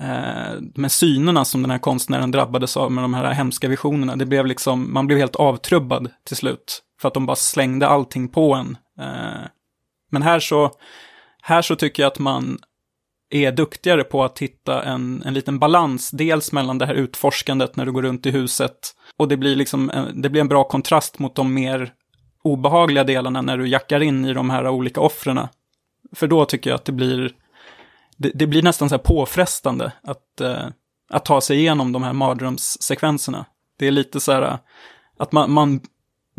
eh, de här synerna som den här konstnären drabbades av med de här hemska visionerna. Det blev liksom, man blev helt avtrubbad till slut. För att de bara slängde allting på en. Eh, men här så, här så tycker jag att man är duktigare på att hitta en, en liten balans, dels mellan det här utforskandet när du går runt i huset, och det blir liksom, en- det blir en bra kontrast mot de mer obehagliga delarna när du jackar in i de här olika offren. För då tycker jag att det blir, det, det blir nästan så här påfrestande att, eh, att ta sig igenom de här mardrömssekvenserna. Det är lite så här att man, man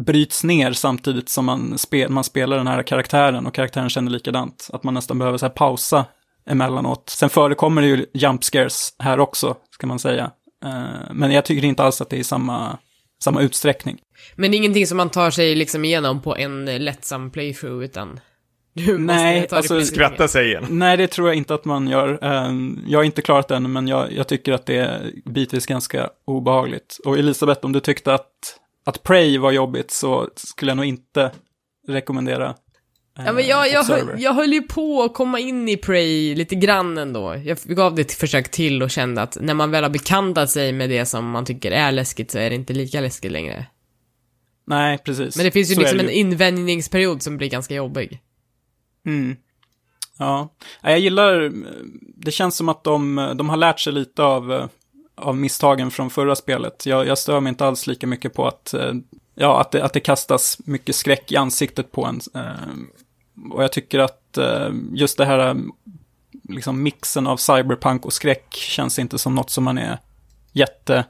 bryts ner samtidigt som man, spe, man spelar den här karaktären och karaktären känner likadant. Att man nästan behöver så här pausa emellanåt. Sen förekommer det ju jump scares här också, ska man säga. Eh, men jag tycker inte alls att det är i samma, samma utsträckning. Men det är ingenting som man tar sig liksom igenom på en lättsam playthrough, utan du Nej, måste ta alltså, Skratta sig igen. Nej, det tror jag inte att man gör. Eh, Jag har inte klarat det än, men jag, jag tycker att det är bitvis ganska obehagligt. Och Elisabeth, om du tyckte att, att Prey var jobbigt så skulle jag nog inte rekommendera eh, Ja, men jag, jag, Observer. höll, jag höll ju på att komma in i Prey lite grann ändå. Jag gav det ett försök till och kände att när man väl har bekantat sig med det som man tycker är läskigt så är det inte lika läskigt längre. Nej, precis. Men det finns ju Så liksom det en invänjningsperiod som blir ganska jobbig. Mm. Ja, Ja, jag gillar, det känns som att de, de har lärt sig lite av, eh, av misstagen från förra spelet. Jag, jag stör mig inte alls lika mycket på att, eh, ja, att, det, att det kastas mycket skräck i ansiktet på en. eh, Och jag tycker att eh, just det här, liksom mixen av cyberpunk och skräck känns inte som något som man är jätte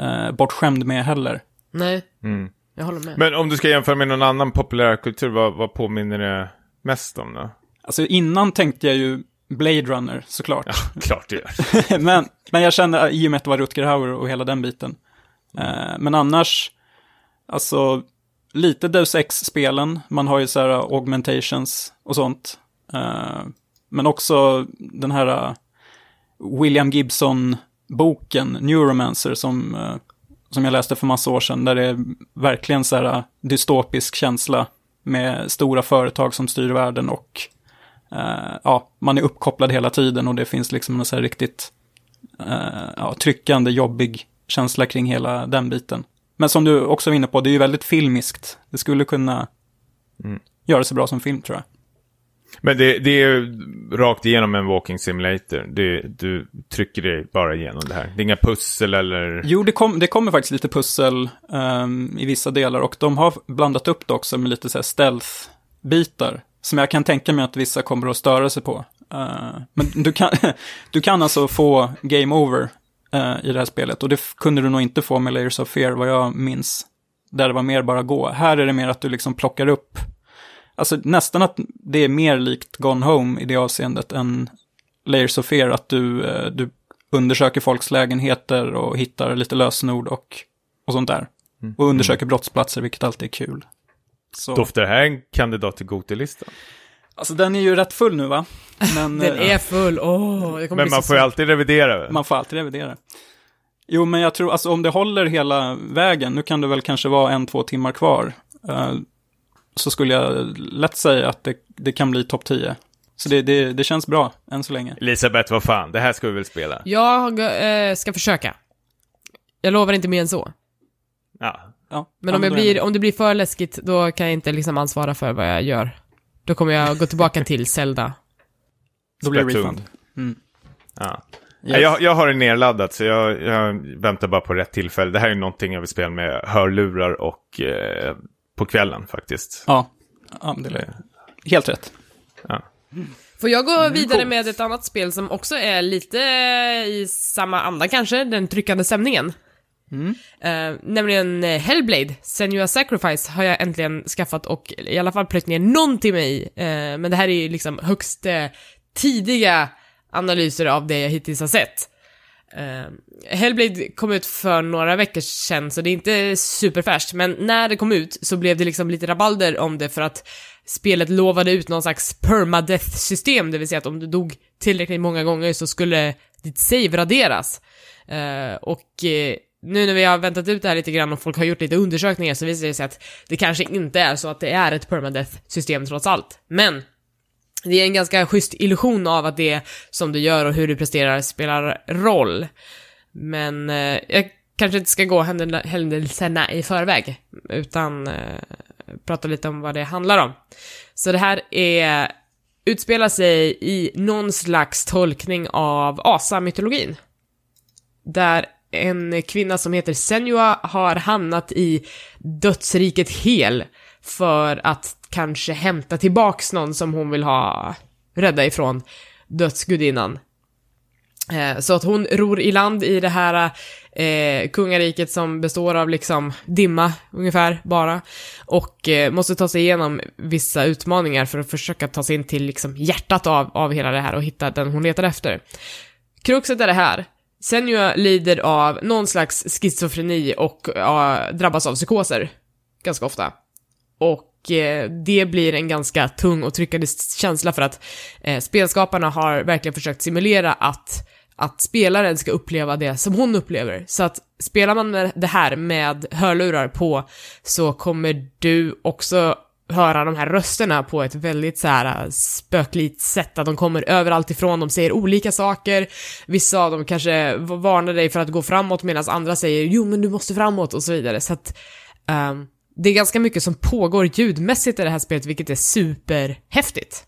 eh, bortskämd med heller. Nej, Mm. jag håller med. Men om du ska jämföra med någon annan populärkultur, vad, vad påminner det mest om då? Alltså innan tänkte jag ju Blade Runner såklart. Ja, klart det gör. men, men jag kände, i och med att det var Rutger Hauer och hela den biten. Eh, men annars, alltså, lite Deus Ex-spelen. Man har ju så här augmentations och sånt. Eh, men också den här eh, William Gibson-boken, Neuromancer, som, eh, som jag läste för massa år sedan. Där det är verkligen så här dystopisk känsla med stora företag som styr världen och eh, ja, man är uppkopplad hela tiden och det finns liksom en så här riktigt eh, ja, tryckande, jobbig känsla kring hela den biten. Men som du också var inne på, det är ju väldigt filmiskt. Det skulle kunna Mm. göra sig bra som film tror jag. Men det, det är rakt igenom en walking simulator. Det, du trycker dig bara igenom det här. Det är inga pussel eller... Jo, det, kom, det kommer faktiskt lite pussel ehm, i vissa delar och de har blandat upp det också med lite så här stealth-bitar. Som jag kan tänka mig att vissa kommer att störa sig på. Eh, men du kan, du kan alltså få game over eh, i det här spelet. Och det kunde du nog inte få med Layers of Fear, vad jag minns. Där det var mer bara gå. Här är det mer att du liksom plockar upp. Alltså nästan att det är mer likt Gone Home i det avseendet än Layers of Fear. Att du, eh, du undersöker folks lägenheter och hittar lite lösenord och, och sånt där. Och undersöker brottsplatser, vilket alltid är kul. Så. Doftar det här en kandidat till Gotelistan? Alltså den är ju rätt full nu va? Men Den eh, är full, åh, kommer Men man så får ju alltid revidera. väl? man får alltid revidera. Jo, men jag tror, alltså om det håller hela vägen, nu kan det väl kanske vara en, två timmar kvar, eh, så skulle jag lätt säga att det, det kan bli topp 10. Så det, det, det känns bra, än så länge. Elisabeth, vad fan, det här ska vi väl spela? Jag eh, ska försöka. Jag lovar inte mer än så. Ja. Ja, Men om, jag blir, det. om det blir för läskigt, då kan jag inte liksom ansvara för vad jag gör. Då kommer jag gå tillbaka till Zelda. Då blir det refund. Mm. ja. Yes. Jag, jag har det nedladdat så jag, jag väntar bara på rätt tillfälle. Det här är någonting jag vill spela med hörlurar och eh, på kvällen faktiskt. Ja, ja det är helt rätt. Ja. Får jag gå vidare coolt. med ett annat spel som också är lite i samma anda kanske, den tryckande stämningen. Mm. Eh, nämligen eh, Hellblade, Senua Sacrifice, har jag äntligen skaffat och i alla fall plöjt ner någonting med i. Eh, men det här är ju liksom högst eh, tidiga analyser av det jag hittills har sett. Eh, Hellblade kom ut för några veckor sedan, så det är inte superfärskt, men när det kom ut så blev det liksom lite rabalder om det för att spelet lovade ut någon slags permadeath-system, det vill säga att om du dog tillräckligt många gånger så skulle ditt save raderas. Eh, och nu när vi har väntat ut det här lite grann och folk har gjort lite undersökningar så visar det sig att det kanske inte är så att det är ett permadeath-system trots allt. Men det är en ganska schysst illusion av att det som du gör och hur du presterar spelar roll. Men eh, jag kanske inte ska gå händelserna i förväg, utan eh, prata lite om vad det handlar om. Så det här är, utspelar sig i någon slags tolkning av asamytologin. Där en kvinna som heter Senua har hamnat i dödsriket Hel för att kanske hämta tillbaks någon som hon vill ha rädda ifrån dödsgudinnan. Eh, så att hon ror i land i det här eh, kungariket som består av liksom dimma, ungefär, bara. Och eh, måste ta sig igenom vissa utmaningar för att försöka ta sig in till liksom hjärtat av, av hela det här och hitta den hon letar efter. Kruxet är det här. Senua lider av någon slags schizofreni och ja, drabbas av psykoser. Ganska ofta. Och eh, det blir en ganska tung och tryckande känsla för att eh, spelskaparna har verkligen försökt simulera att, att spelaren ska uppleva det som hon upplever. Så att spelar man med det här med hörlurar på så kommer du också höra de här rösterna på ett väldigt så här äh, spöklikt sätt, att de kommer överallt ifrån, de säger olika saker, vissa av dem kanske varnar dig för att gå framåt medan andra säger jo men du måste framåt och så vidare, så att um, det är ganska mycket som pågår ljudmässigt i det här spelet, vilket är superhäftigt.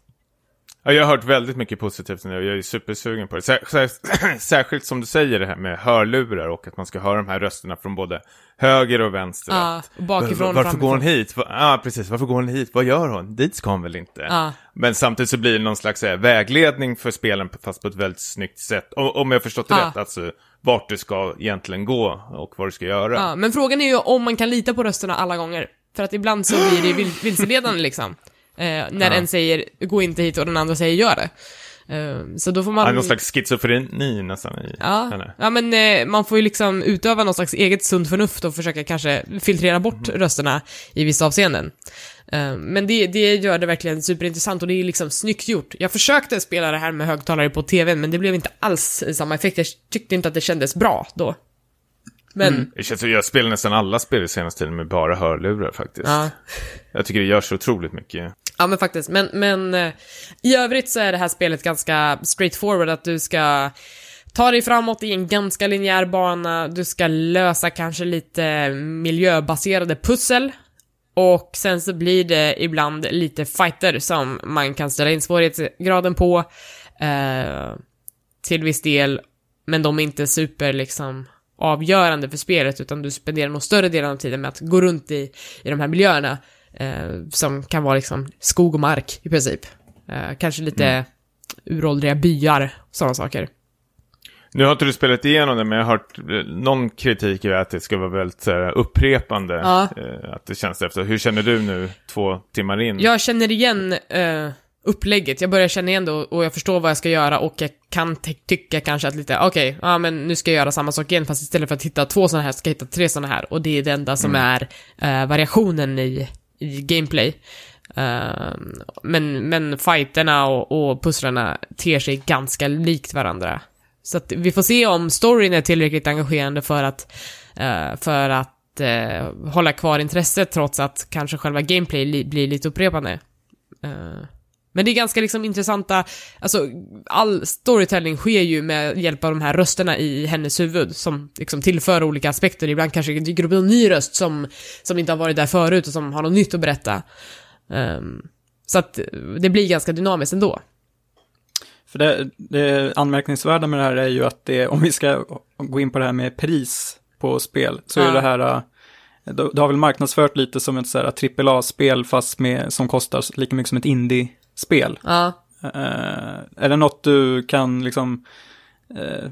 Ja, jag har hört väldigt mycket positivt nu och jag är supersugen på det. Sär, sär, särskilt som du säger det här med hörlurar och att man ska höra de här rösterna från både höger och vänster. Ja, och bakifrån och Varför framifrån. går hon hit? Ja, ah, precis. Varför går hon hit? Vad gör hon? Dit ska hon väl inte? Ja. Men samtidigt så blir det någon slags eh, vägledning för spelen, fast på ett väldigt snyggt sätt. Om jag har förstått det Ja. rätt, alltså vart du ska egentligen gå och vad du ska göra. Ja, men frågan är ju om man kan lita på rösterna alla gånger. För att ibland så blir det vil- vilseledande liksom. Eh, när Ja. en säger gå inte hit och den andra säger gör det. Eh, så då får man... Ja, någon slags schizofreni nästan i Ja, ja men eh, man får ju liksom utöva någon slags eget sunt förnuft och försöka kanske filtrera bort rösterna i vissa avseenden. Eh, men det, det gör det verkligen superintressant och det är liksom snyggt gjort. Jag försökte spela det här med högtalare på tvn, men det blev inte alls samma effekt. Jag tyckte inte att det kändes bra då. Men, Det känns som jag spelar nästan alla spel i senaste tiden med bara hörlurar faktiskt. ja. Jag tycker det gör så otroligt mycket. Ja men faktiskt, men, men eh, i övrigt så är det här spelet ganska straightforward att du ska ta dig framåt i en ganska linjär bana, du ska lösa kanske lite miljöbaserade pussel och sen så blir det ibland lite fighter som man kan ställa in svårighetsgraden på eh, till viss del, men de är inte super liksom avgörande för spelet utan du spenderar nog större delen av tiden med att gå runt i, i de här miljöerna. eh, som kan vara liksom skog och mark i princip. Eh, kanske lite uråldriga byar, sådana saker. Nu har inte du spelat igenom det, men jag har hört eh, någon kritik är att det ska vara väldigt här, upprepande. Ja. Eh, att det känns efter. Hur känner du nu två timmar in? Jag känner igen eh, upplägget, jag börjar känna igen det och, och jag förstår vad jag ska göra och jag kan ty- tycka kanske att lite, okej, ja men nu ska jag göra samma sak igen fast istället för att hitta två sådana här ska jag hitta tre sådana här och det är det enda som är eh, variationen i, i gameplay. Uh, men, men fighterna och, och pusslarna ter sig ganska likt varandra. Så att vi får se om storyn är tillräckligt engagerande för att, uh, för att uh, hålla kvar intresset trots att kanske själva gameplay li- blir lite upprepande. Ehm. Eh, men det är ganska liksom intressanta, alltså all storytelling sker ju med hjälp av de här rösterna i hennes huvud som liksom tillför olika aspekter. Ibland kanske det dyker upp en ny röst som, som inte har varit där förut och som har något nytt att berätta. Ehm, så att det blir ganska dynamiskt ändå. För det, det anmärkningsvärda med det här är ju att det, om vi ska gå in på det här med pris på spel, så Ja. är det här, det, det har väl marknadsfört lite som ett här AAA-spel fast med, som kostar lika mycket som ett indie-spel. Ja. Eh, är det något du kan liksom, eh,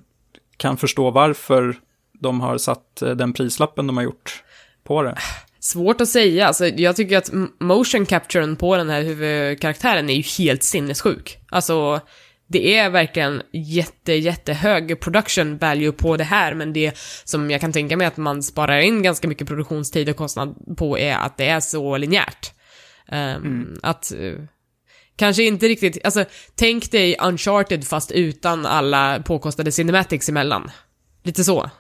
kan förstå varför de har satt eh, den prislappen de har gjort på det? Svårt att säga, alltså jag tycker att motion capturen på den här huvudkaraktären är ju helt sinnessjuk. Alltså, det är verkligen jätte, jättehög production value på det här, men det som jag kan tänka mig att man sparar in ganska mycket produktionstid och kostnad på är att det är så linjärt. Ehm, Att, eh, kanske inte riktigt, alltså tänk dig Uncharted fast utan alla påkostade cinematics emellan. Lite så.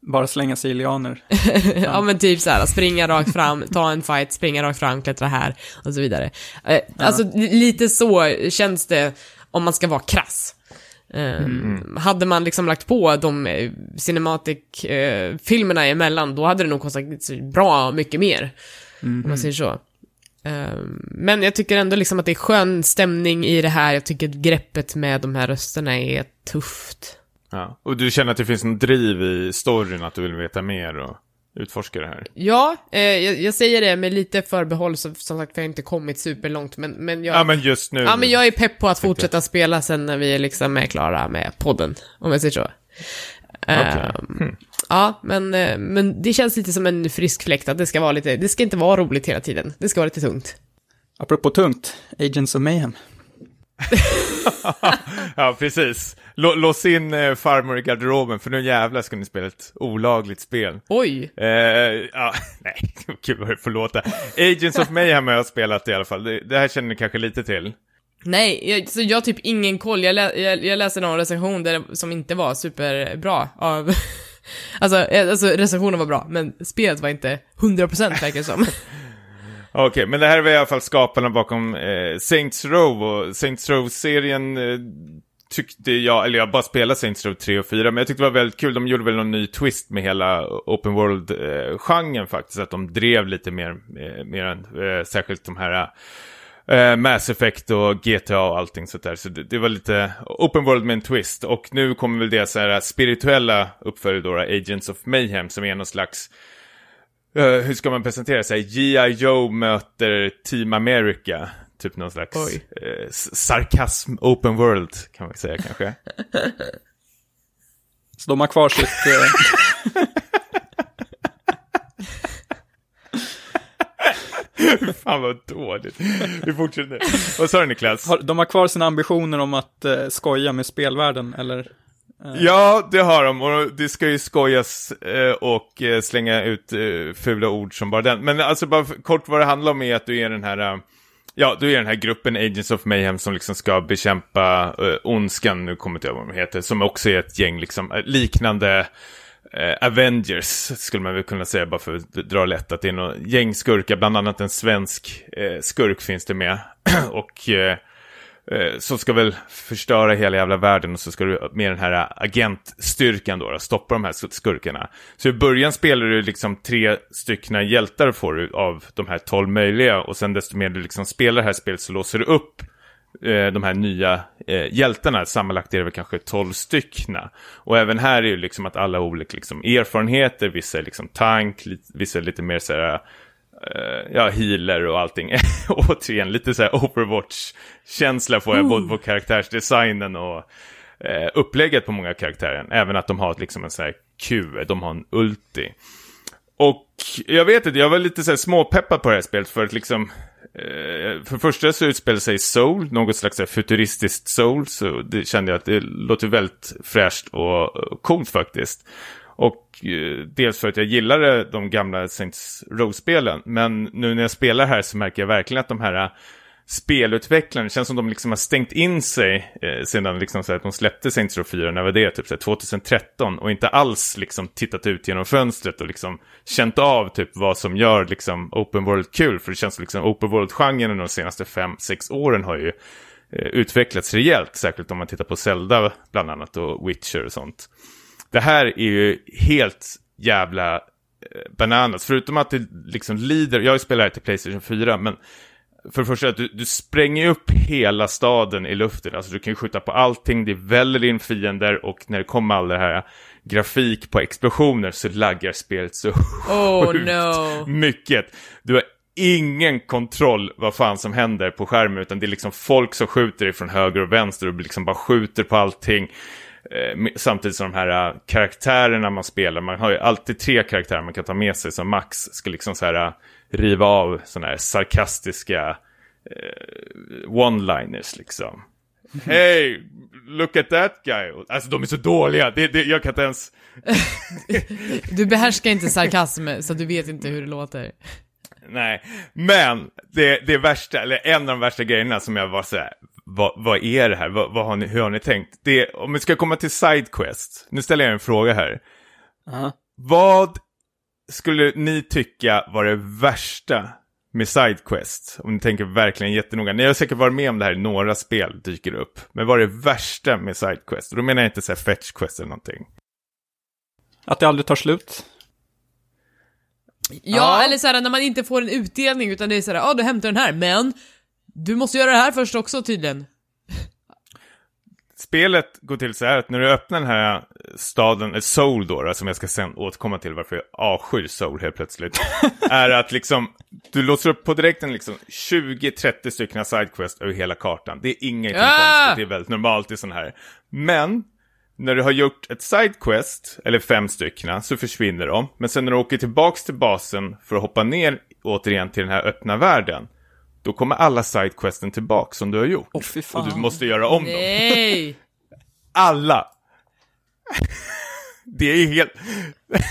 Bara slänga sig i lianer. Ja men typ såhär, springa rakt fram, ta en fight, springa rakt fram, klättra här och så vidare. Eh, Alltså li- lite så känns det om man ska vara krass. Eh, Hade man liksom lagt på de eh, cinematic-filmerna emellan, då hade det nog kostat bra mycket mer. Om man säger så. Eh, men jag tycker ändå liksom att det är skön stämning i det här. Jag tycker att greppet med de här rösterna är tufft. Ja. Och du känner att det finns en driv i storyn, att du vill veta mer och utforska det här? Ja, eh, jag, jag säger det med lite förbehåll, så, som sagt, för jag har inte kommit superlångt, men, men jag... Ja, men just nu. Ja, men jag är pepp på att fortsätta spela sen när vi liksom är klara med podden, om jag säger så. Okej. Ehm, Ja, men, eh, men det känns lite som en frisk fläkt att det ska vara lite, det ska inte vara roligt hela tiden. Det ska vara lite tungt. Apropå tungt, Agents of Mayhem. Ja, precis. Lå- lås in eh, farmor i garderoben, för nu jävlar ska ni spela ett olagligt spel. Oj! Eh, ja, nej, gud vad det får låta. Agents of Mayhem har jag spelat i alla fall. Det, det här känner ni kanske lite till. Nej, jag, så jag har typ ingen koll. Jag, lä, jag, jag läste någon recension där, som inte var superbra av... alltså, eh, alltså recensionen var bra, men spelet var inte 100% verkar det som. Okej, men det här var i alla fall skaparna bakom eh, Saints Row och Saints Row-serien eh, tyckte jag, eller jag bara spelade Saints Row 3 och 4, men jag tyckte det var väldigt kul. De gjorde väl någon ny twist med hela Open World-genren eh, faktiskt, att de drev lite mer, eh, mer än eh, särskilt de här eh, eh, Mass Effect och GTA och allting sånt där. Så det, det var lite Open World med en twist. Och nu kommer väl det så här spirituella uppföljare Agents of Mayhem, som är någon slags Eh, hur ska man presentera sig? G.I. Joe möter Team America. Typ någon slags eh, sarkasm open world kan man säga kanske. Så de har kvar sitt... eh, Fan vad dåligt. Vi fortsätter. Vad sa du Niklas? har, de har kvar sina ambitioner om att eh, skoja med spelvärlden, eller? Ja, det har de. Och det ska ju skojas eh, och eh, slänga ut eh, fula ord som bara den. Men alltså bara kort vad det handlar om är att du är den här... eh, Ja, du är den här gruppen Agents of Mayhem som liksom ska bekämpa eh, ondskan, nu kommer jag inte ihåg vad de heter, som också är ett gäng liksom eh, liknande eh, Eh, Avengers, skulle man väl kunna säga, bara för att dra lätt att det är någon gäng skurkar, bland annat en svensk eh, skurk finns det med. och eh, eh, som ska väl förstöra hela jävla världen och så ska du med den här agentstyrkan då, då stoppa de här skurkarna. Så i början spelar du liksom tre styckna hjältar får du av de här tolv möjliga och sen desto mer du liksom spelar det här spelet så låser du upp de här nya eh, hjältarna, sammanlagt är det väl kanske 12 styckna. Och även här är ju liksom att alla har olika liksom, erfarenheter, vissa är liksom tank, vissa är lite mer så här, eh, ja, healer och allting. Återigen, lite så här Overwatch-känsla får jag både på karaktärsdesignen och eh, upplägget på många karaktärer. Även att de har liksom en sån här Q, de har en ulti. Och jag vet inte, jag var lite så här småpeppad på det här spelet för att liksom... Eh, för det första så utspelar sig Soul, något slags futuristiskt Soul, så det kände jag att det låter väldigt fräscht och coolt faktiskt. Och eh, dels för att jag gillade de gamla Saints Row-spelen, men nu när jag spelar här så märker jag verkligen att de här spelutvecklaren, spelutvecklarna, det känns som de liksom har stängt in sig eh, sedan liksom så här, att de släppte Saints Row 4, när var det? Typ så här, 2013 och inte alls liksom tittat ut genom fönstret och liksom känt av typ vad som gör liksom open world kul, för det känns som liksom open world-genren de senaste 5-6 åren har ju eh, utvecklats rejält, särskilt om man tittar på Zelda bland annat och Witcher och sånt. Det här är ju helt jävla eh, bananas. Förutom att det liksom lider, jag har ju spelat det här till Playstation 4, men för det första att du, du spränger upp hela staden i luften. Alltså du kan ju skjuta på allting, det väller in fiender och när det kommer all det här grafik på explosioner så laggar spelet så Oh sjukt no. mycket. Du har ingen kontroll vad fan som händer på skärmen utan det är liksom folk som skjuter ifrån höger och vänster och liksom bara skjuter på allting. Eh, Samtidigt som de här eh, karaktärerna man spelar, man har ju alltid tre karaktärer man kan ta med sig som max ska liksom så här eh, riva av sådana här sarkastiska eh, one-liners liksom. Hey, look at that guy. Alltså de är så dåliga, det, det, jag kan inte ens... Du behärskar inte sarkasm, så du vet inte hur det låter. Nej, men det, det värsta, eller en av de värsta grejerna som jag var så här, vad, vad är det här? Vad, vad har ni, hur har ni tänkt? Det, om vi ska komma till Sidequest, nu ställer jag en fråga här. Aha. Vad skulle ni tycka var det värsta med Sidequest? Om ni tänker verkligen jättenoga. Ni har säkert varit med om det här i några spel dyker upp. Men vad är det värsta med Sidequest? Och då menar jag inte så här Fetch Quest eller någonting. Att det aldrig tar slut. Ja, Ja. eller såhär när man inte får en utdelning utan det är såhär, ja du hämtar den här, men du måste göra det här först också tydligen. Spelet går till så här att när du öppnar den här staden, eh, Soul då, som jag ska sen återkomma till varför jag avskyr Soul helt plötsligt, är att liksom, du låser upp på direkten liksom 20-30 stycken sidequest över hela kartan. Det är ingenting Ah! konstigt, det är väldigt normalt i sån här. Men, när du har gjort ett sidequest, eller fem stycken, så försvinner de. Men sen när du åker tillbaks till basen för att hoppa ner återigen till den här öppna världen, då kommer alla sidequesten tillbaks som du har gjort. Åh, fy fan. och du måste göra om dem. Nej! Alla! det är helt...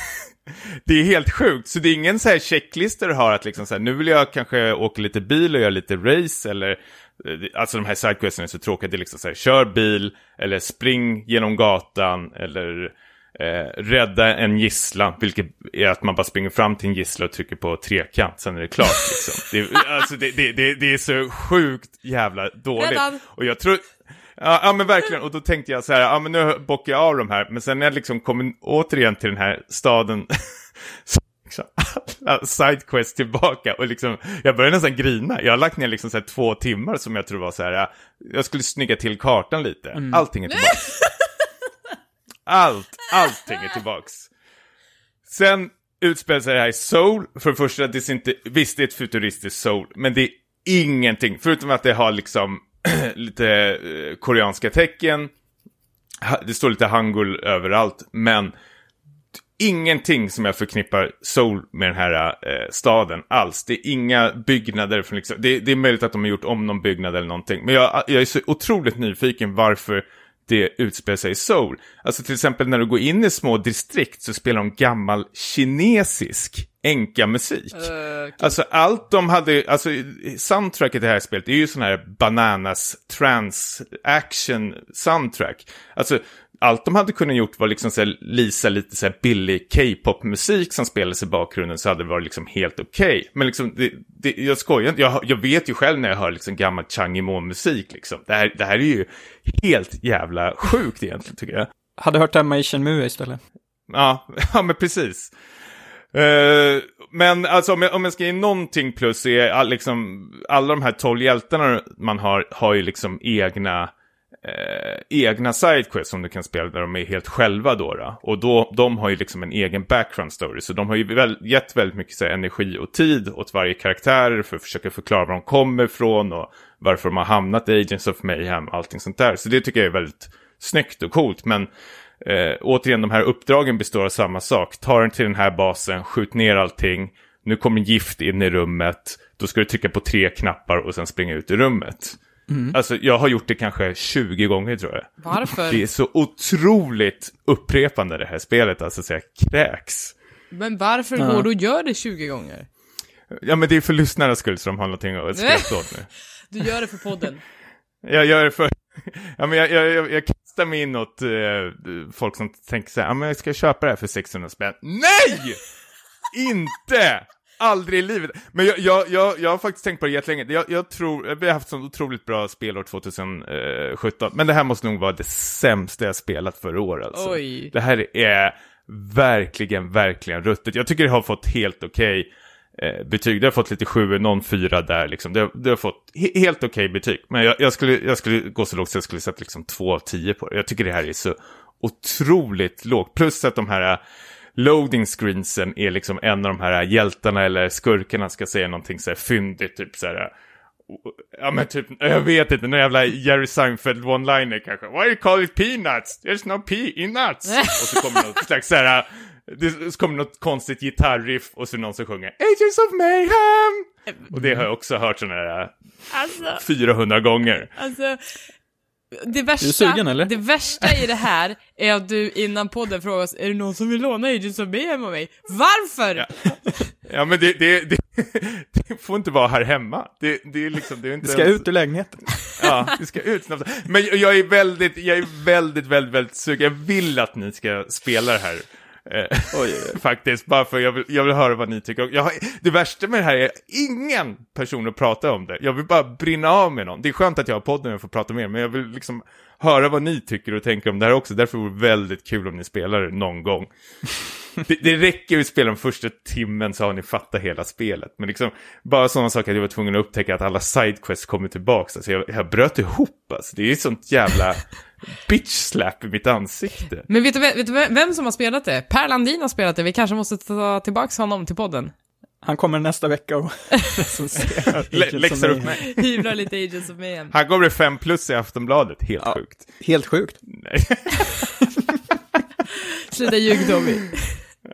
det är helt sjukt, så det är ingen så här checklista du har att liksom så här, nu vill jag kanske åka lite bil och göra lite race eller eh, Alltså de här sidequesten är så tråkiga, det är liksom så här, kör bil eller spring genom gatan eller eh, rädda en gisslan, vilket är att man bara springer fram till en gissla och trycker på trekant, sen är det klart liksom. Det, alltså det, det, det, är så sjukt jävla dåligt. Räddad. Och jag tror, Ja, ja men verkligen, och då tänkte jag så här, ja men nu bockar jag av de här, men sen när jag liksom kommer återigen till den här staden, liksom alla sidequests tillbaka och liksom, jag började nästan grina. Jag har lagt ner liksom så två timmar som jag tror var så här, jag skulle snygga till kartan lite. Allting är tillbaks. Allt, allting är tillbaks. Sen utspelar sig det här i Soul. För det första, det är inte, visst det är ett futuristiskt Soul, men det är ingenting. Förutom att det har liksom lite eh, koreanska tecken. Det står lite hangul överallt, men ingenting som jag förknippar Seoul med den här eh, staden alls. Det är inga byggnader från liksom, det, det är möjligt att de har gjort om någon byggnad eller någonting. Men jag, jag är så otroligt nyfiken varför det utspelar sig i Seoul. Alltså till exempel när du går in i små distrikt så spelar de gammal kinesisk enka-musik. Alltså allt de hade, alltså soundtracket i det här spelet är ju sån här bananas trans action soundtrack. Alltså allt de hade kunnat gjort var liksom så här, lisa lite så här billig K-pop-musik som spelades i bakgrunden så hade det varit liksom helt okej. Men liksom, det, det, jag skojar inte, jag, jag vet ju själv när jag hör liksom gammal Chang musik liksom. Det här, det här är ju helt jävla sjukt egentligen tycker jag. Hade hört hemma i Shenmue istället. Ja, ja men precis. Eh, men alltså om jag, om jag ska ge någonting plus så är all, liksom, alla de här tolv hjältarna man har, har ju liksom egna, eh, egna sidequests som du kan spela där de är helt själva då. då. Och då, de har ju liksom en egen background story. Så de har ju väl, gett väldigt mycket så här, energi och tid åt varje karaktär för att försöka förklara var de kommer ifrån och varför de har hamnat i Agents of Mayhem och allting sånt där. Så det tycker jag är väldigt snyggt och coolt. Men Eh, återigen, de här uppdragen består av samma sak. Ta den till den här basen, skjut ner allting. Nu kommer gift in i rummet. Då ska du trycka på tre knappar och sen springa ut i rummet. Alltså, jag har gjort det kanske 20 gånger tror jag. Varför? Det är så otroligt upprepande det här spelet, alltså så jag kräks. Men varför Ja. går du och gör det 20 gånger? Ja, men det är för lyssnarnas skull så de har någonting att skratta åt nu. Du gör det för podden. Jag gör det för... Ja, men jag, jag, jag, jag kastar mig inåt eh, folk som tänker så här, ja men jag ska köpa det här för 600 spänn. Nej! Inte! Aldrig i livet. Men jag, jag, jag, jag har faktiskt tänkt på det jättelänge. Jag, jag tror, vi har haft så otroligt bra spelår 2017. Men det här måste nog vara det sämsta jag spelat för år alltså. Oj. Det här är verkligen, verkligen ruttet. Jag tycker det har fått helt okej eh, betyg. Det har fått lite 7, någon 4 där liksom. Det, det har fått he helt okej betyg. Men jag, jag, skulle, jag skulle gå så lågt så jag skulle sätta liksom 2 av 10 på det. Jag tycker det här är så otroligt lågt. Plus att de här loading screensen är liksom en av de här hjältarna eller skurkarna ska säga någonting så här fyndigt, typ så här. Ja men typ, jag vet inte, någon jävla Jerry Seinfeld one-liner kanske. Why you call it peanuts? There's no pea in nuts. och så kommer något slags så här, det kommer något konstigt gitarriff och så någon som sjunger Agents of Mayhem. Och det har jag också hört sådana här Alltså, 400 gånger. alltså. Det värsta, sugen, eller? det värsta i det här är att du innan podden frågar oss, är det någon som vill låna Agents of Mayhem av mig? Varför? Ja. Ja men det, det, det, det får inte vara här hemma. Det, det är liksom, det är inte Det ska ens- ut ur lägenheten. Ja, det ska ut snabbt. Men jag- jag är väldigt, jag är väldigt, väldigt, väldigt sugen. Jag vill att ni ska spela det här. Eh, faktiskt, bara för jag vill, jag vill höra vad ni tycker. Jag har, det värsta med det här är ingen person att prata om det. Jag vill bara brinna av med någon. Det är skönt att jag har podden och får prata mer, men jag vill liksom höra vad ni tycker och tänker om det här också. Därför vore det väldigt kul om ni spelar det någon gång. Det, det räcker ju att spela den första timmen så har ni fattat hela spelet. Men liksom, bara sådana saker att jag var tvungen att upptäcka att alla sidequests kommer tillbaka. Alltså jag, jag bröt ihop alltså. Det är ju sånt jävla bitch slap i mitt ansikte. Men vet du, vet du vem som har spelat det? Per Landin har spelat det, vi kanske måste ta tillbaks honom till podden. Han kommer nästa vecka och Läxar upp mig. Hyvlar lite Agents of Mayhem. Han gav det fem plus i Aftonbladet, helt Ja. sjukt. Helt sjukt. Nej. Sluta ljug Tommy.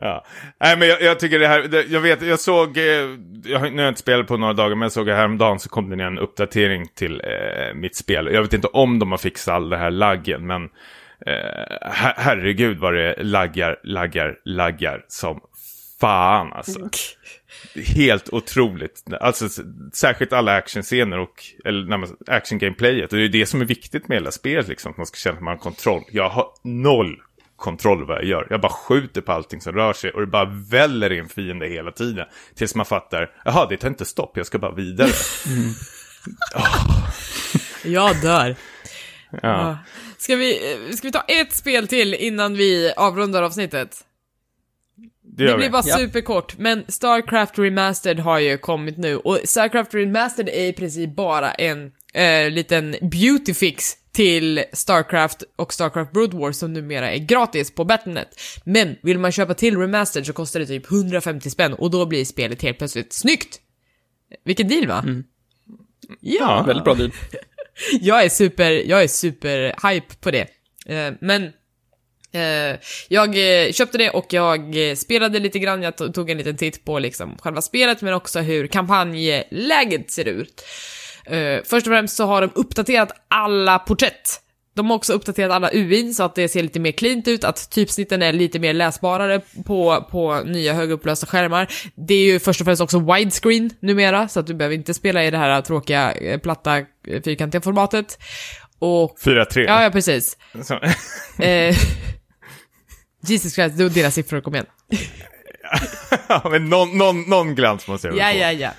Ja. Nej, men jag, jag tycker det här, det, jag vet, jag såg, eh, jag nu har jag inte spelat på några dagar, men jag såg häromdagen så kom det en uppdatering till eh, mitt spel. Jag vet inte om de har fixat all det här laggen, men eh, her herregud vad det laggar, laggar, laggar som fan alltså. Helt otroligt. Alltså särskilt alla actionscener och eller, nej, action-gameplayet. Och det är det som är viktigt med hela spelet, liksom, att man ska känna att man har kontroll. Jag har noll kontroll vad jag gör. Jag bara skjuter på allting som rör sig och det bara väller in fiender hela tiden. Tills man fattar, jaha, det tar inte stopp, jag ska bara vidare. Mm. Oh. Jag dör. Ja. Ska, vi, ska vi ta ett spel till innan vi avrundar avsnittet? Det, det blir vi. bara Ja. superkort, men Starcraft Remastered har ju kommit nu och Starcraft Remastered är i princip bara en eh, liten beauty fix till Starcraft och Starcraft Brood War som numera är gratis på Battle.net. Men vill man köpa till Remastered så kostar det typ 150 spänn och då blir spelet helt plötsligt snyggt. Vilken deal va? Ja, Väldigt bra deal. jag är super, jag är super hype på det. Eh, men eh, jag eh, köpte det och jag spelade lite grann, jag to- tog en liten titt på liksom själva spelet men också hur kampanjläget ser ut. Eh, först och främst så har de uppdaterat alla porträtt. De har också uppdaterat alla UIn så att det ser lite mer cleant ut, att typsnitten är lite mer läsbarare på, på nya högupplösta skärmar. Det är ju först och främst också widescreen numera, så att du behöver inte spela i det här tråkiga, eh, platta, eh, fyrkantiga formatet. Och, 4-3. ja, ja precis. Eh, Jesus Christ, det var deras siffror, kom igen. ja, men någon, någon, någon glans måste jag väl Ja, få. ja, ja.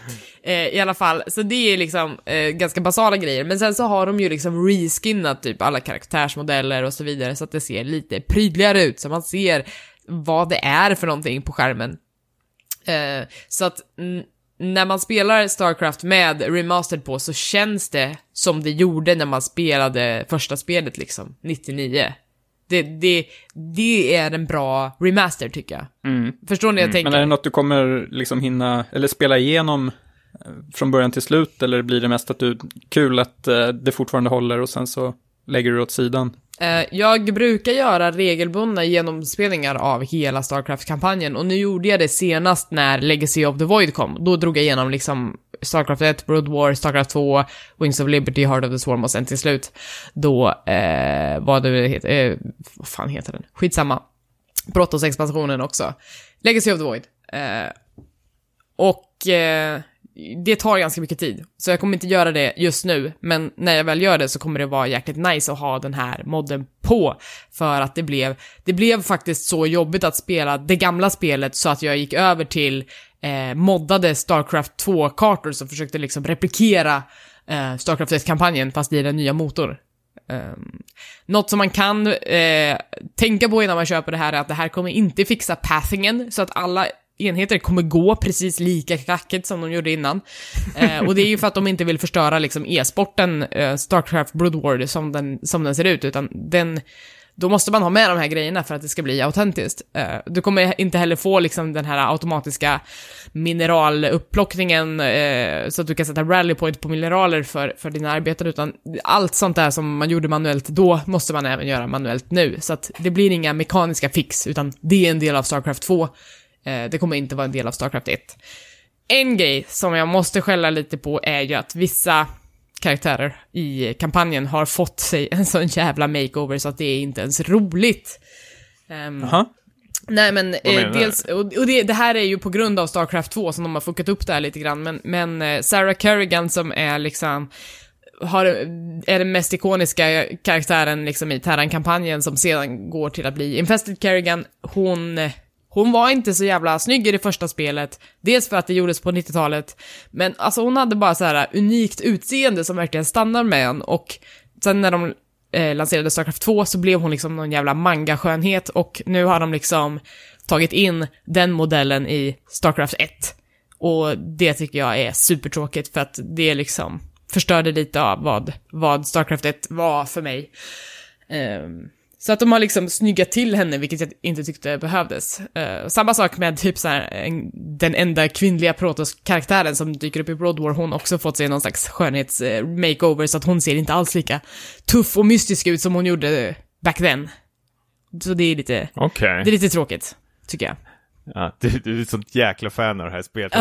Eh, I alla fall, så det är liksom eh, ganska basala grejer. Men sen så har de ju liksom reskinnat typ alla karaktärsmodeller och så vidare så att det ser lite prydligare ut, så man ser vad det är för någonting på skärmen. Eh, så att mm, när man spelar Starcraft med remastered på så känns det som det gjorde när man spelade första spelet liksom, 99. Det, det, det är en bra remaster tycker jag. Förstår ni vad jag tänker? Men är det något du kommer liksom hinna, eller spela igenom från början till slut, eller blir det mest att du, kul att eh, det fortfarande håller och sen så lägger du det åt sidan? Eh, jag brukar göra regelbundna genomspelningar av hela Starcraft-kampanjen och nu gjorde jag det senast när Legacy of the Void kom. Då drog jag igenom liksom Starcraft 1, Brood War, Starcraft 2, Wings of Liberty, Heart of the Swarm och sen till slut då, eh, vad det heter, eh, vad fan heter den? Skitsamma. Brottos-expansionen också. Legacy of the Void. Eh, och eh, det tar ganska mycket tid, så jag kommer inte göra det just nu, men när jag väl gör det så kommer det vara jäkligt nice att ha den här modden på, för att det blev, det blev faktiskt så jobbigt att spela det gamla spelet så att jag gick över till eh, moddade Starcraft 2-kartor som försökte liksom replikera eh, Starcraft 1-kampanjen fast i den nya motor. Um, något som man kan eh, tänka på innan man köper det här är att det här kommer inte fixa pathingen, så att alla enheter kommer gå precis lika kackigt som de gjorde innan. Eh, och det är ju för att de inte vill förstöra liksom e-sporten eh, Starcraft Brood War som den, som den ser ut, utan den då måste man ha med de här grejerna för att det ska bli autentiskt. Eh, du kommer inte heller få liksom den här automatiska mineralupplockningen eh, så att du kan sätta rallypoint på mineraler för, för dina arbeten, utan allt sånt där som man gjorde manuellt då måste man även göra manuellt nu. Så att det blir inga mekaniska fix, utan det är en del av Starcraft 2. Eh, det kommer inte vara en del av Starcraft 1. En grej som jag måste skälla lite på är ju att vissa karaktärer i kampanjen har fått sig en sån jävla makeover så att det är inte ens roligt. Ehm, Jaha. Nej men, eh, dels, och, och det, det här är ju på grund av Starcraft 2 som de har fuckat upp det här lite grann, men, men eh, Sarah Kerrigan som är liksom, har, är den mest ikoniska karaktären liksom i Terran-kampanjen som sedan går till att bli Infested Kerrigan, hon, hon var inte så jävla snygg i det första spelet, dels för att det gjordes på 90-talet, men alltså hon hade bara så här unikt utseende som verkligen stannar med en och sen när de eh, lanserade Starcraft 2 så blev hon liksom någon jävla manga-skönhet och nu har de liksom tagit in den modellen i Starcraft 1. Och det tycker jag är supertråkigt för att det liksom förstörde lite av vad, vad Starcraft 1 var för mig. Ehm, så att de har liksom snyggat till henne, vilket jag inte tyckte behövdes. Eh, samma sak med typ så här, en, den enda kvinnliga Protoss-karaktären som dyker upp i Broad War, hon har också fått sig någon slags skönhets-makeover, så att hon ser inte alls lika tuff och mystisk ut som hon gjorde back then. Så det är lite, Okej. det är lite tråkigt, tycker jag. Ja, du, du är ett sånt jäkla fan av det här spelet.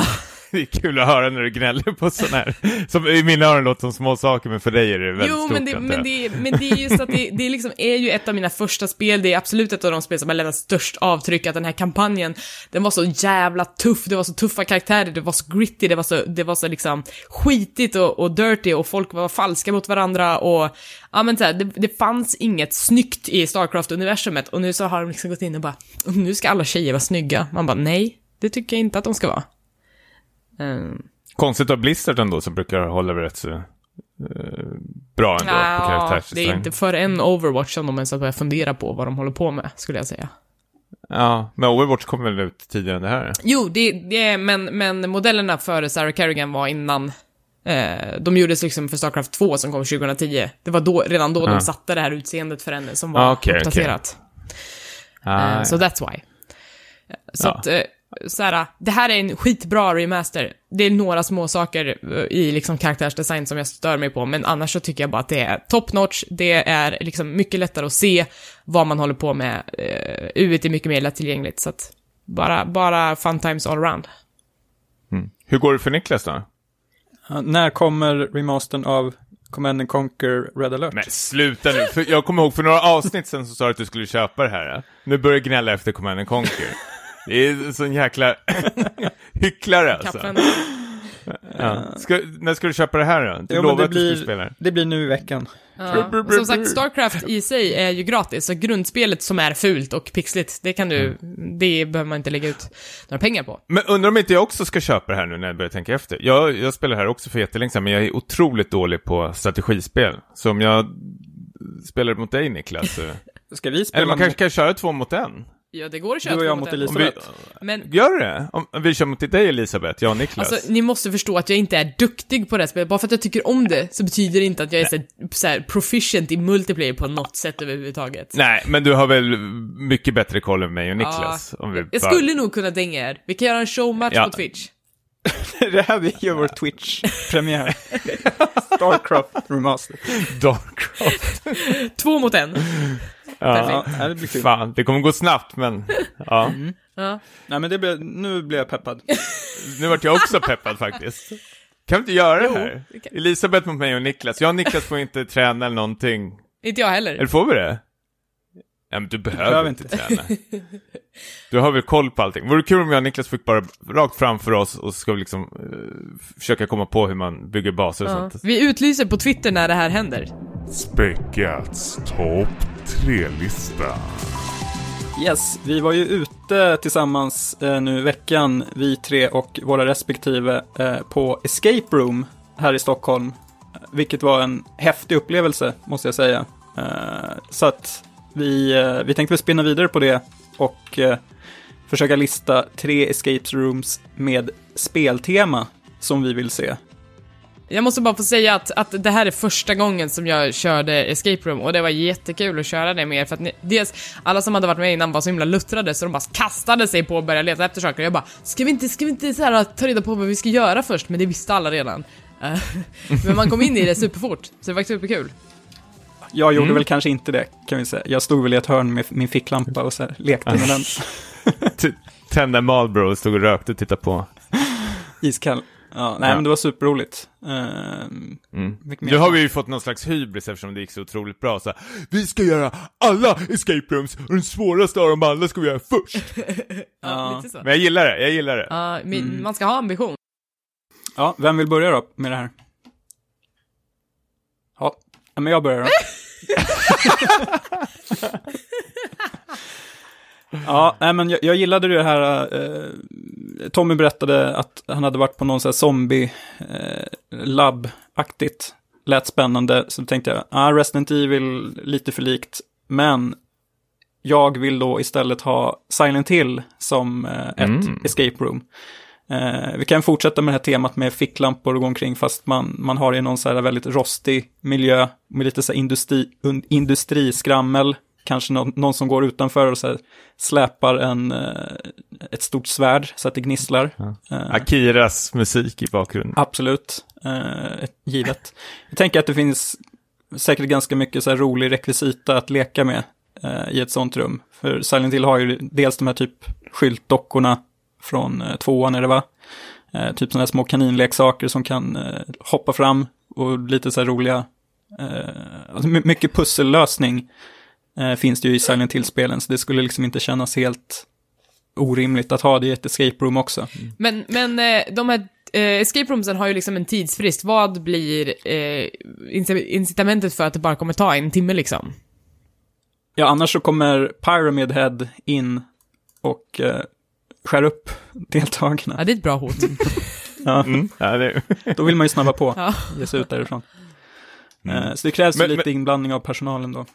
Det är kul att höra när du gnäller på sådana här, som i mina öron låter som små saker, men för dig är det väldigt Jo, stort. men det, men, det, men det är just att det, det är, liksom, är ju ett av mina första spel, det är absolut ett av de spel som har lämnat störst avtryck, att den här kampanjen, den var så jävla tuff, det var så tuffa karaktärer, det var så gritty, det var så, det var så liksom skitigt och, och dirty och folk var falska mot varandra och, ja men så här, det, det fanns inget snyggt i Starcraft-universumet och nu så har de liksom gått in och bara, nu ska alla tjejer vara snygga. Man bara, nej, det tycker jag inte att de ska vara. Ehm, Konstigt av Blizzard ändå, som brukar hålla rätt så eh, bra ändå på Ja, det karaktärsdesign. är inte för en Overwatch som de ens har börjat fundera på vad de håller på med, skulle jag säga. Ja, men Overwatch kom väl ut tidigare än det här? Jo, det, det men, men modellerna för Sarah Kerrigan var innan. Eh, de gjordes liksom för Starcraft 2 som kom 2010. Det var då, redan då Ja. de satte det här utseendet för henne som var Ah, okej, uppdaterat. Ah, Eh, så that's why. Så Ja. att, eh, såhär, det här är en skitbra remaster. Det är några små saker eh, i liksom karaktärsdesign som jag stör mig på, men annars så tycker jag bara att det är top notch. Det är liksom mycket lättare att se vad man håller på med. Uh, UIT är mycket mer lättillgängligt, så att bara, bara fun times all around. mm. Hur går det för Niklas då? Ja, när kommer remastern av Command and Conquer Red Alert? Men sluta nu, för jag kommer ihåg för några avsnitt sen så sa du att du skulle köpa det här. Nu börjar du gnälla efter Command and Conquer. Det är en sån jäkla hycklare alltså. Ja. Ska, när ska du köpa det här då? Du Jo, det blir- spela det. Det blir nu i veckan. Ja. Som sagt, Starcraft i sig är ju gratis, så grundspelet som är fult och pixligt, det kan du, det behöver man inte lägga ut några pengar på. Men undrar om inte jag också ska köpa det här nu när jag börjar tänka efter. Jag, jag spelar här också för jättelänge sedan, men jag är otroligt dålig på strategispel. Så om jag spelar mot dig Niklas, så... Ska vi spela eller man mot- kanske kan köra två mot en? Ja, det går att köra Du och jag mot en. Elisa. Om vi, Men gör det? Om, vi kör mot dig Elisabeth, jag och Niklas. Alltså, ni måste förstå att jag inte är duktig på det här spelet. Bara för att jag tycker om det, så betyder det inte att jag är så, så här, proficient i multiplayer på något sätt överhuvudtaget. Nej, men du har väl mycket bättre koll än mig och Niklas? om vi Jag bara- skulle nog kunna dänga er. Vi kan göra en showmatch Ja. på Twitch. det här vi gör vår Twitch-premiär. Starcraft Remaster. Darkcraft. Två mot en. Ja. Perfekt. Ja, det blir kul. Fan, det kommer gå snabbt, men ja. Ja. Nej, men det blir, nu blir jag peppad. Nu vart jag också peppad faktiskt. Kan vi inte göra Jo, det här? Elisabeth mot mig och Niklas. Jag och Niklas får inte träna eller någonting. Inte jag heller. Eller får vi det? Ja, men du behöver, behöver inte inte. träna. Du har väl koll på allting. Vore det kul om jag och Niklas fick bara rakt framför oss och ska liksom eh, försöka komma på hur man bygger baser och Ja. sånt. Vi utlyser på Twitter när det här händer. Späckats topp tre-lista. Yes, vi var ju ute tillsammans eh, nu i veckan, vi tre och våra respektive, eh, på Escape Room här i Stockholm. Vilket var en häftig upplevelse, måste jag säga. Eh, så att vi, eh, vi tänkte väl spinna vidare på det och eh, försöka lista tre escape rooms med speltema som vi vill se. Jag måste bara få säga att, att det här är första gången som jag körde Escape Room och det var jättekul att köra det med er för att ni, dels alla som hade varit med innan var så himla luttrade så de bara kastade sig på att börja leta efter saker och jag bara Ska vi inte, ska vi inte så här, ta reda på vad vi ska göra först? Men det visste alla redan. Eh, men man kom in i det superfort, så det var superkul. Jag gjorde Mm. väl kanske inte det, kan vi säga. Jag stod väl i ett hörn med min ficklampa och så här, lekte med den. Tända Marlboro och stod och rökte och tittade på. Iskall. Ja, nej, Ja. men det var superroligt. Ehm, Mm. Nu har vi ju fått någon slags hybris eftersom det gick så otroligt bra. Så här, vi ska göra alla escape rooms och den svåraste av dem alla ska vi göra först. Ja. Men jag gillar det, jag gillar det. Ja, men Mm. man ska ha ambition. ja, vem vill börja då med det här? Ja, ja, men jag börjar då. ja, nej, men jag, jag gillade det här. eh, Tommy berättade att han hade varit på någon zombie-labb-aktigt. Lät spännande, så tänkte jag, ah, Resident Evil, lite för likt. Men jag vill då istället ha Silent Hill som eh, ett Mm. escape room. Eh, vi kan fortsätta med det här temat med ficklampor och gå omkring fast man, man har i någon så här väldigt rostig miljö med lite så här industri, un, industriskrammel. Kanske någon, någon som går utanför och så här släpar en, eh, ett stort svärd så att det gnisslar. Eh, Akiras musik i bakgrunden. Absolut, eh, givet. Jag tänker att det finns säkert ganska mycket så här rolig rekvisita att leka med. eh, i ett sånt rum. För Silent Hill har ju dels de här typ skyltdockorna från eh, tvåan är det va? Eh, typ sådana här små kaninleksaker som kan eh, hoppa fram och lite så här roliga, alltså my- mycket pussellösning finns det ju i Silent Hill-spelen, så det skulle liksom inte kännas helt orimligt att ha det i ett escape room också. Men, men de här escape roomsen har ju liksom en tidsfrist. Vad blir inci- incitamentet för att det bara kommer ta en timme liksom? Ja, annars så kommer Pyramid Head in och skär upp deltagarna. Ja, det är ett bra hot. Ja, Mm. Ja, det, då vill man ju snabba på, Ja. ge sig ut därifrån. Eh, så det krävs Men- ju lite inblandning av personalen då.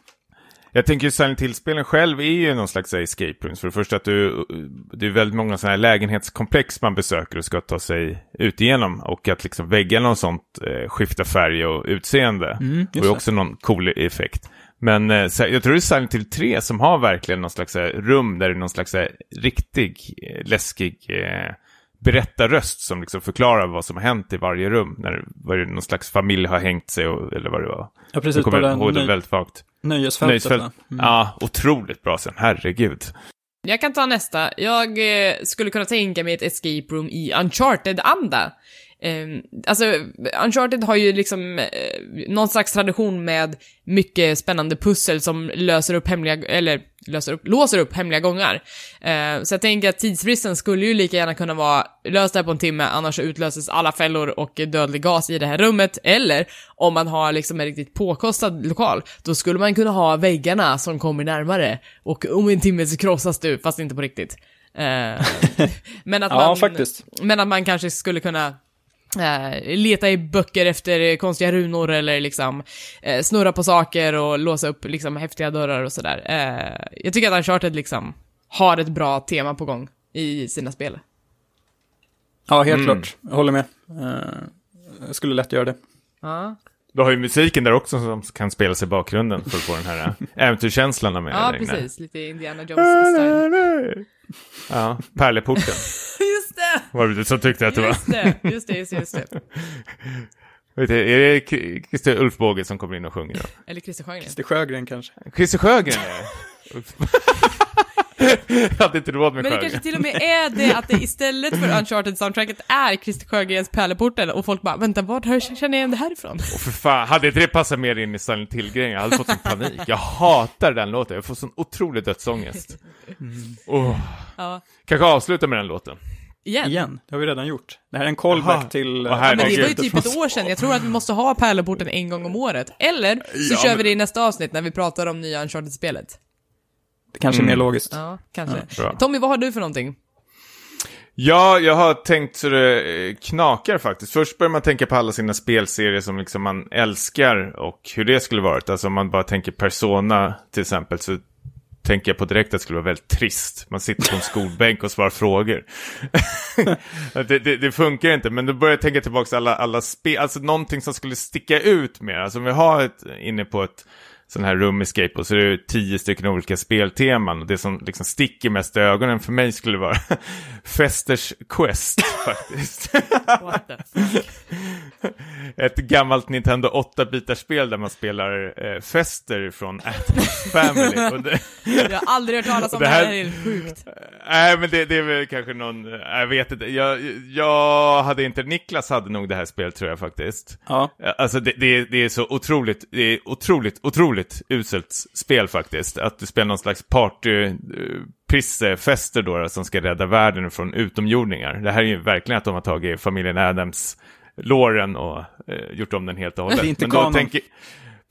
Jag tänker ju Silent Hill-spelen själv är ju någon slags escape rooms. För det första att du, det är väldigt många sådana här lägenhetskomplex man besöker och ska ta sig ut igenom. Och att liksom väggarna och sånt eh, skiftar färg och utseende. Mm, och just är det. också någon cool effekt. Men eh, jag tror det är Silent Hill 3 som har verkligen någon slags eh, rum där det är någon slags eh, riktig eh, läskig eh, berättarröst som liksom förklarar vad som har hänt i varje rum. När vad det, någon slags familj har hängt sig och, eller vad det var. Ja, precis, på kommer ihåg det nöj- väldigt vagt. nöjesfältet. Nöjesfält. Mm. Ja, otroligt bra sen, herregud. Jag kan ta nästa. Jag eh, skulle kunna tänka mig ett escape room i Uncharted-anda. Eh, alltså, Uncharted har ju liksom eh, någon slags tradition med mycket spännande pussel som löser upp hemliga, eller löser upp, låser upp hemliga gångar. Eh, så jag tänker att tidsfristen skulle ju lika gärna kunna vara löst där på en timme, annars så utlöses alla fällor och dödlig gas i det här rummet. Eller om man har liksom en riktigt påkostad lokal, då skulle man kunna ha väggarna som kommer närmare och om en timme så krossas du, fast inte på riktigt. Eh, men att Ja, man, faktiskt. Men att man kanske skulle kunna eh, leta i böcker efter konstiga runor eller liksom eh, snurra på saker och låsa upp liksom häftiga dörrar och sådär. Eh, jag tycker att Uncharted liksom har ett bra tema på gång i sina spel. Ja, helt Mm. klart. Jag håller med. Eh, jag skulle lätt göra det. Ja, Du har ju musiken där också som kan spelas i bakgrunden för att få den här äventyrskänslan med ja precis. Lite Indiana Jones-style. Ja, Pärleporten Just det! var det du som tyckte att det var. Just det, just det, just det, just det. Vet du, är det Christer Ulf Båge som kommer in och sjunger då? Eller Christer Sjögren. Christer Sjögren kanske. Christer Sjögren. Ulf- Jag hade inte råd med Men det Sjögren. kanske till och med är det att det istället för Uncharted-soundtracket är Christer Sjögrens Pärleporten och folk bara vänta, vart har- känner jag igen det här ifrån? Och för fan, hade inte det passat mer in i Silent Hill-grejen? Jag hade fått en panik. Jag hatar den låten. Jag får sån otrolig dödsångest. Oh. Ja, Kanske avsluta med den låten. Igen. Igen, det har vi redan gjort. Det här är en callback Jaha. till... Ja, men det var ju typ ett år sedan. Jag tror att vi måste ha Pärleporten en gång om året. Eller så Ja, kör vi men- det i nästa avsnitt när vi pratar om nya Uncharted-spelet. Det kanske är mer Mm. logiskt. Ja, kanske. bra. Tommy, vad har du för någonting? Ja, jag har tänkt så det eh, knakar faktiskt. Först börjar man tänka på alla sina spelserier som liksom man älskar och hur det skulle varit. Alltså om man bara tänker Persona till exempel så tänker jag på direkt att det skulle vara väldigt trist. Man sitter på en skolbänk och svarar frågor. det, det, det funkar inte, men då börjar jag tänka tillbaka alla, alla spel, alltså någonting som skulle sticka ut mer. Alltså om vi har ett, inne på ett sån här room escape och så är det tio stycken olika spelteman och det som liksom sticker mest i ögonen för mig skulle vara Festers Quest faktiskt. Ett gammalt Nintendo 8-bitarspel där man spelar eh, Fester från Addams Family. Det, Jag har aldrig hört talas om Det det här- det här är helt sjukt. Nej, men det, det är väl kanske någon, jag vet inte. Jag, jag hade inte, Niklas hade nog det här spelet tror jag faktiskt. Ja, Alltså det, det är så otroligt, det är otroligt, otroligt uselt spel faktiskt. Att du spelar någon slags party, eh, då, som ska rädda världen från utomjordingar. Det här är ju verkligen att de har tagit familjen Adams låren och eh, gjort om den helt och hållet. Det är inte Men kanon. tänker,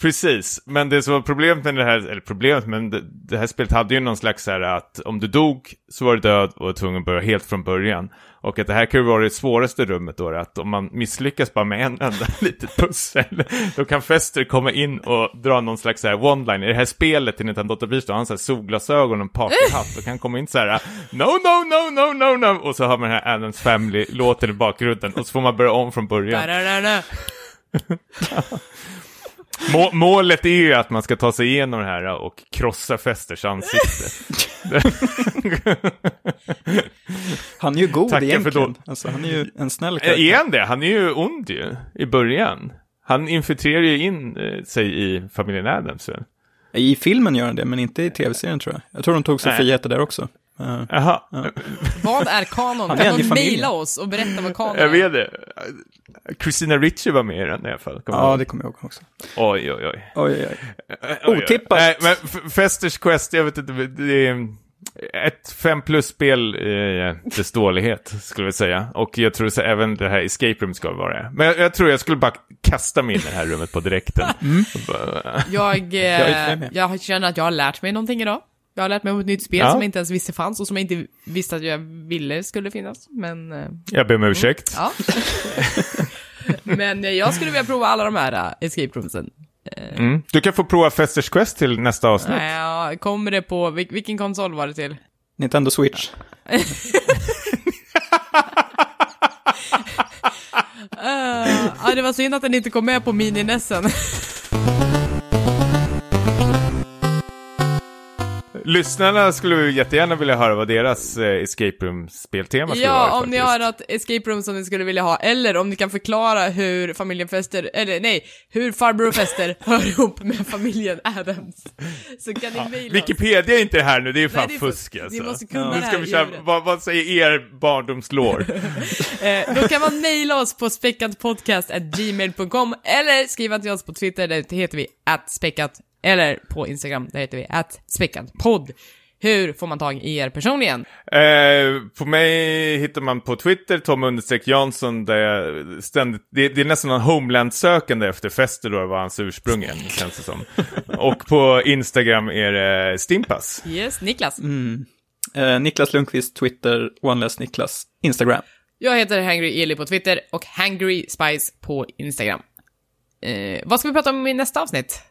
Precis, men det som var problemet med det här, eller problemet, men det, det här spelet hade ju någon slags så här att om du dog så var du död och var tvungen att börja helt från början. Och att det här kan ju vara det svåraste rummet då, att om man misslyckas bara med en enda litet pussel, då kan Fester komma in och dra någon slags så här one-line. I det här spelet till Nintendo 8-bit, då har han så här solglasögon och en partyhatt och kan komma in så här No, no, no, no, no, no, och så har man den här Adams Family-låten i bakgrunden och så får man börja om från början. Må målet är ju att man ska ta sig igenom det här och krossa Festers ansikte. han är ju god Tackar för egentligen. då- Alltså, han är ju en snäll Är karaktär. han det? Han är ju ond ju, i början. Han infiltrerar ju in eh, sig i familjen Adams? I filmen gör han det, men inte i tv-serien tror jag. Jag tror de tog sig friheter där också. Jaha, Vad är kanon? Kan någon mejla oss och berätta vad kanon jag är? vet det. Christina Ricci var med i den i alla fall. Kommer ja, jag det kommer jag ihåg också. Oj, oj, oj. Oj, oj. Otippat. Nej, men Festers Quest, jag vet inte, det är ett fem plus-spel i dess dålighet, skulle jag säga. Och jag tror så även det här Escape Room ska vara det. Men jag, jag tror jag skulle bara kasta mig in i det här rummet på direkten. Och bara- Jag, eh, med. jag känner att jag har lärt mig någonting idag. Jag har lärt mig om ett nytt spel Ja. som jag inte ens visste fanns och som jag inte visste att jag ville skulle finnas. Men, eh, Jag ber om ursäkt. ja. Men eh, jag skulle vilja prova alla de här eh, escape roomsen. Mm. Du kan få prova Festers Quest till nästa avsnitt. Ja, kommer det på, vil- vilken konsol var det till? Nintendo Switch. Uh, ja, det var synd att den inte kom med på mini-nessen. Lyssnarna skulle ju jättegärna vilja höra vad deras eh, Escape Room-speltema skulle vara. Ja, om ni har något escape room som ni skulle vilja ha, eller om ni kan förklara hur familjen Fester, eller nej, hur farbror Fester hör ihop med familjen Adams. Så kan ni mejla oss. Wikipedia är inte här nu, det är fan Nej, det är fusk Ni alltså. måste kunna Nu det ska här vi i köra, huvudet. vad, vad säger er barndomslår? Eh, då kan man mejla oss på speckatpodcast.gmail.com eller skriva till oss på Twitter, där heter vi @speckat eller på Instagram, där heter vi @speckatpodd. Hur får man tag i er personligen? Eh, på mig hittar man på Twitter, Tom Jansson, där jag ständigt, det, det är nästan en homeland-sökande efter Fester då, var hans ursprung än, känns det som. Och på Instagram är det Stimpas. Yes, Niklas. Eh, Niklas Lundqvist, Twitter, OneLess Niklas, Instagram. Jag heter Hangry Eli på Twitter och Hangry Spice på Instagram. Eh, vad ska vi prata om i nästa avsnitt?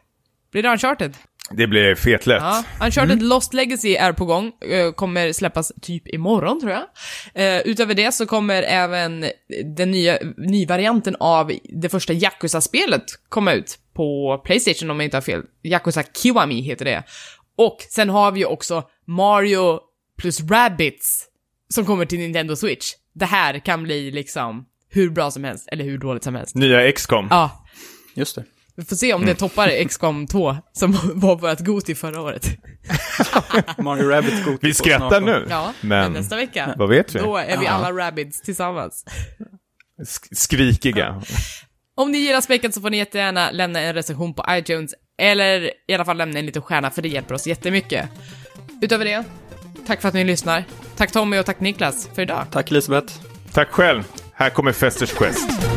Blir det Uncharted? Det blir fetlätt. Ja, Uncharted Lost Legacy är på gång, eh, kommer släppas typ imorgon tror jag. Eh, utöver det så kommer även den nya, nyvarianten av det första Yakuza-spelet komma ut på Playstation om jag inte har fel. Yakuza Kiwami heter det. Och sen har vi ju också Mario plus Rabbids som kommer till Nintendo Switch. Det här kan bli liksom hur bra som helst, eller hur dåligt som helst. Nya XCOM. Ja, Just det. Vi får se om det toppar XCOM 2, som var vårt Goti förra året. Mario Rabbit Goti Vi skrattar nu, Ja, men men nästa vecka. vad vet vi? Då är vi alla rabbids tillsammans. Sk- skrikiga. Om ni gillar späcket så får ni jättegärna lämna en recension på iTunes, eller i alla fall lämna en liten stjärna, för det hjälper oss jättemycket. Utöver det, tack för att ni lyssnar. Tack Tommy och tack Niklas för idag. Tack Elisabeth. Tack själv. Här kommer Festers Quest.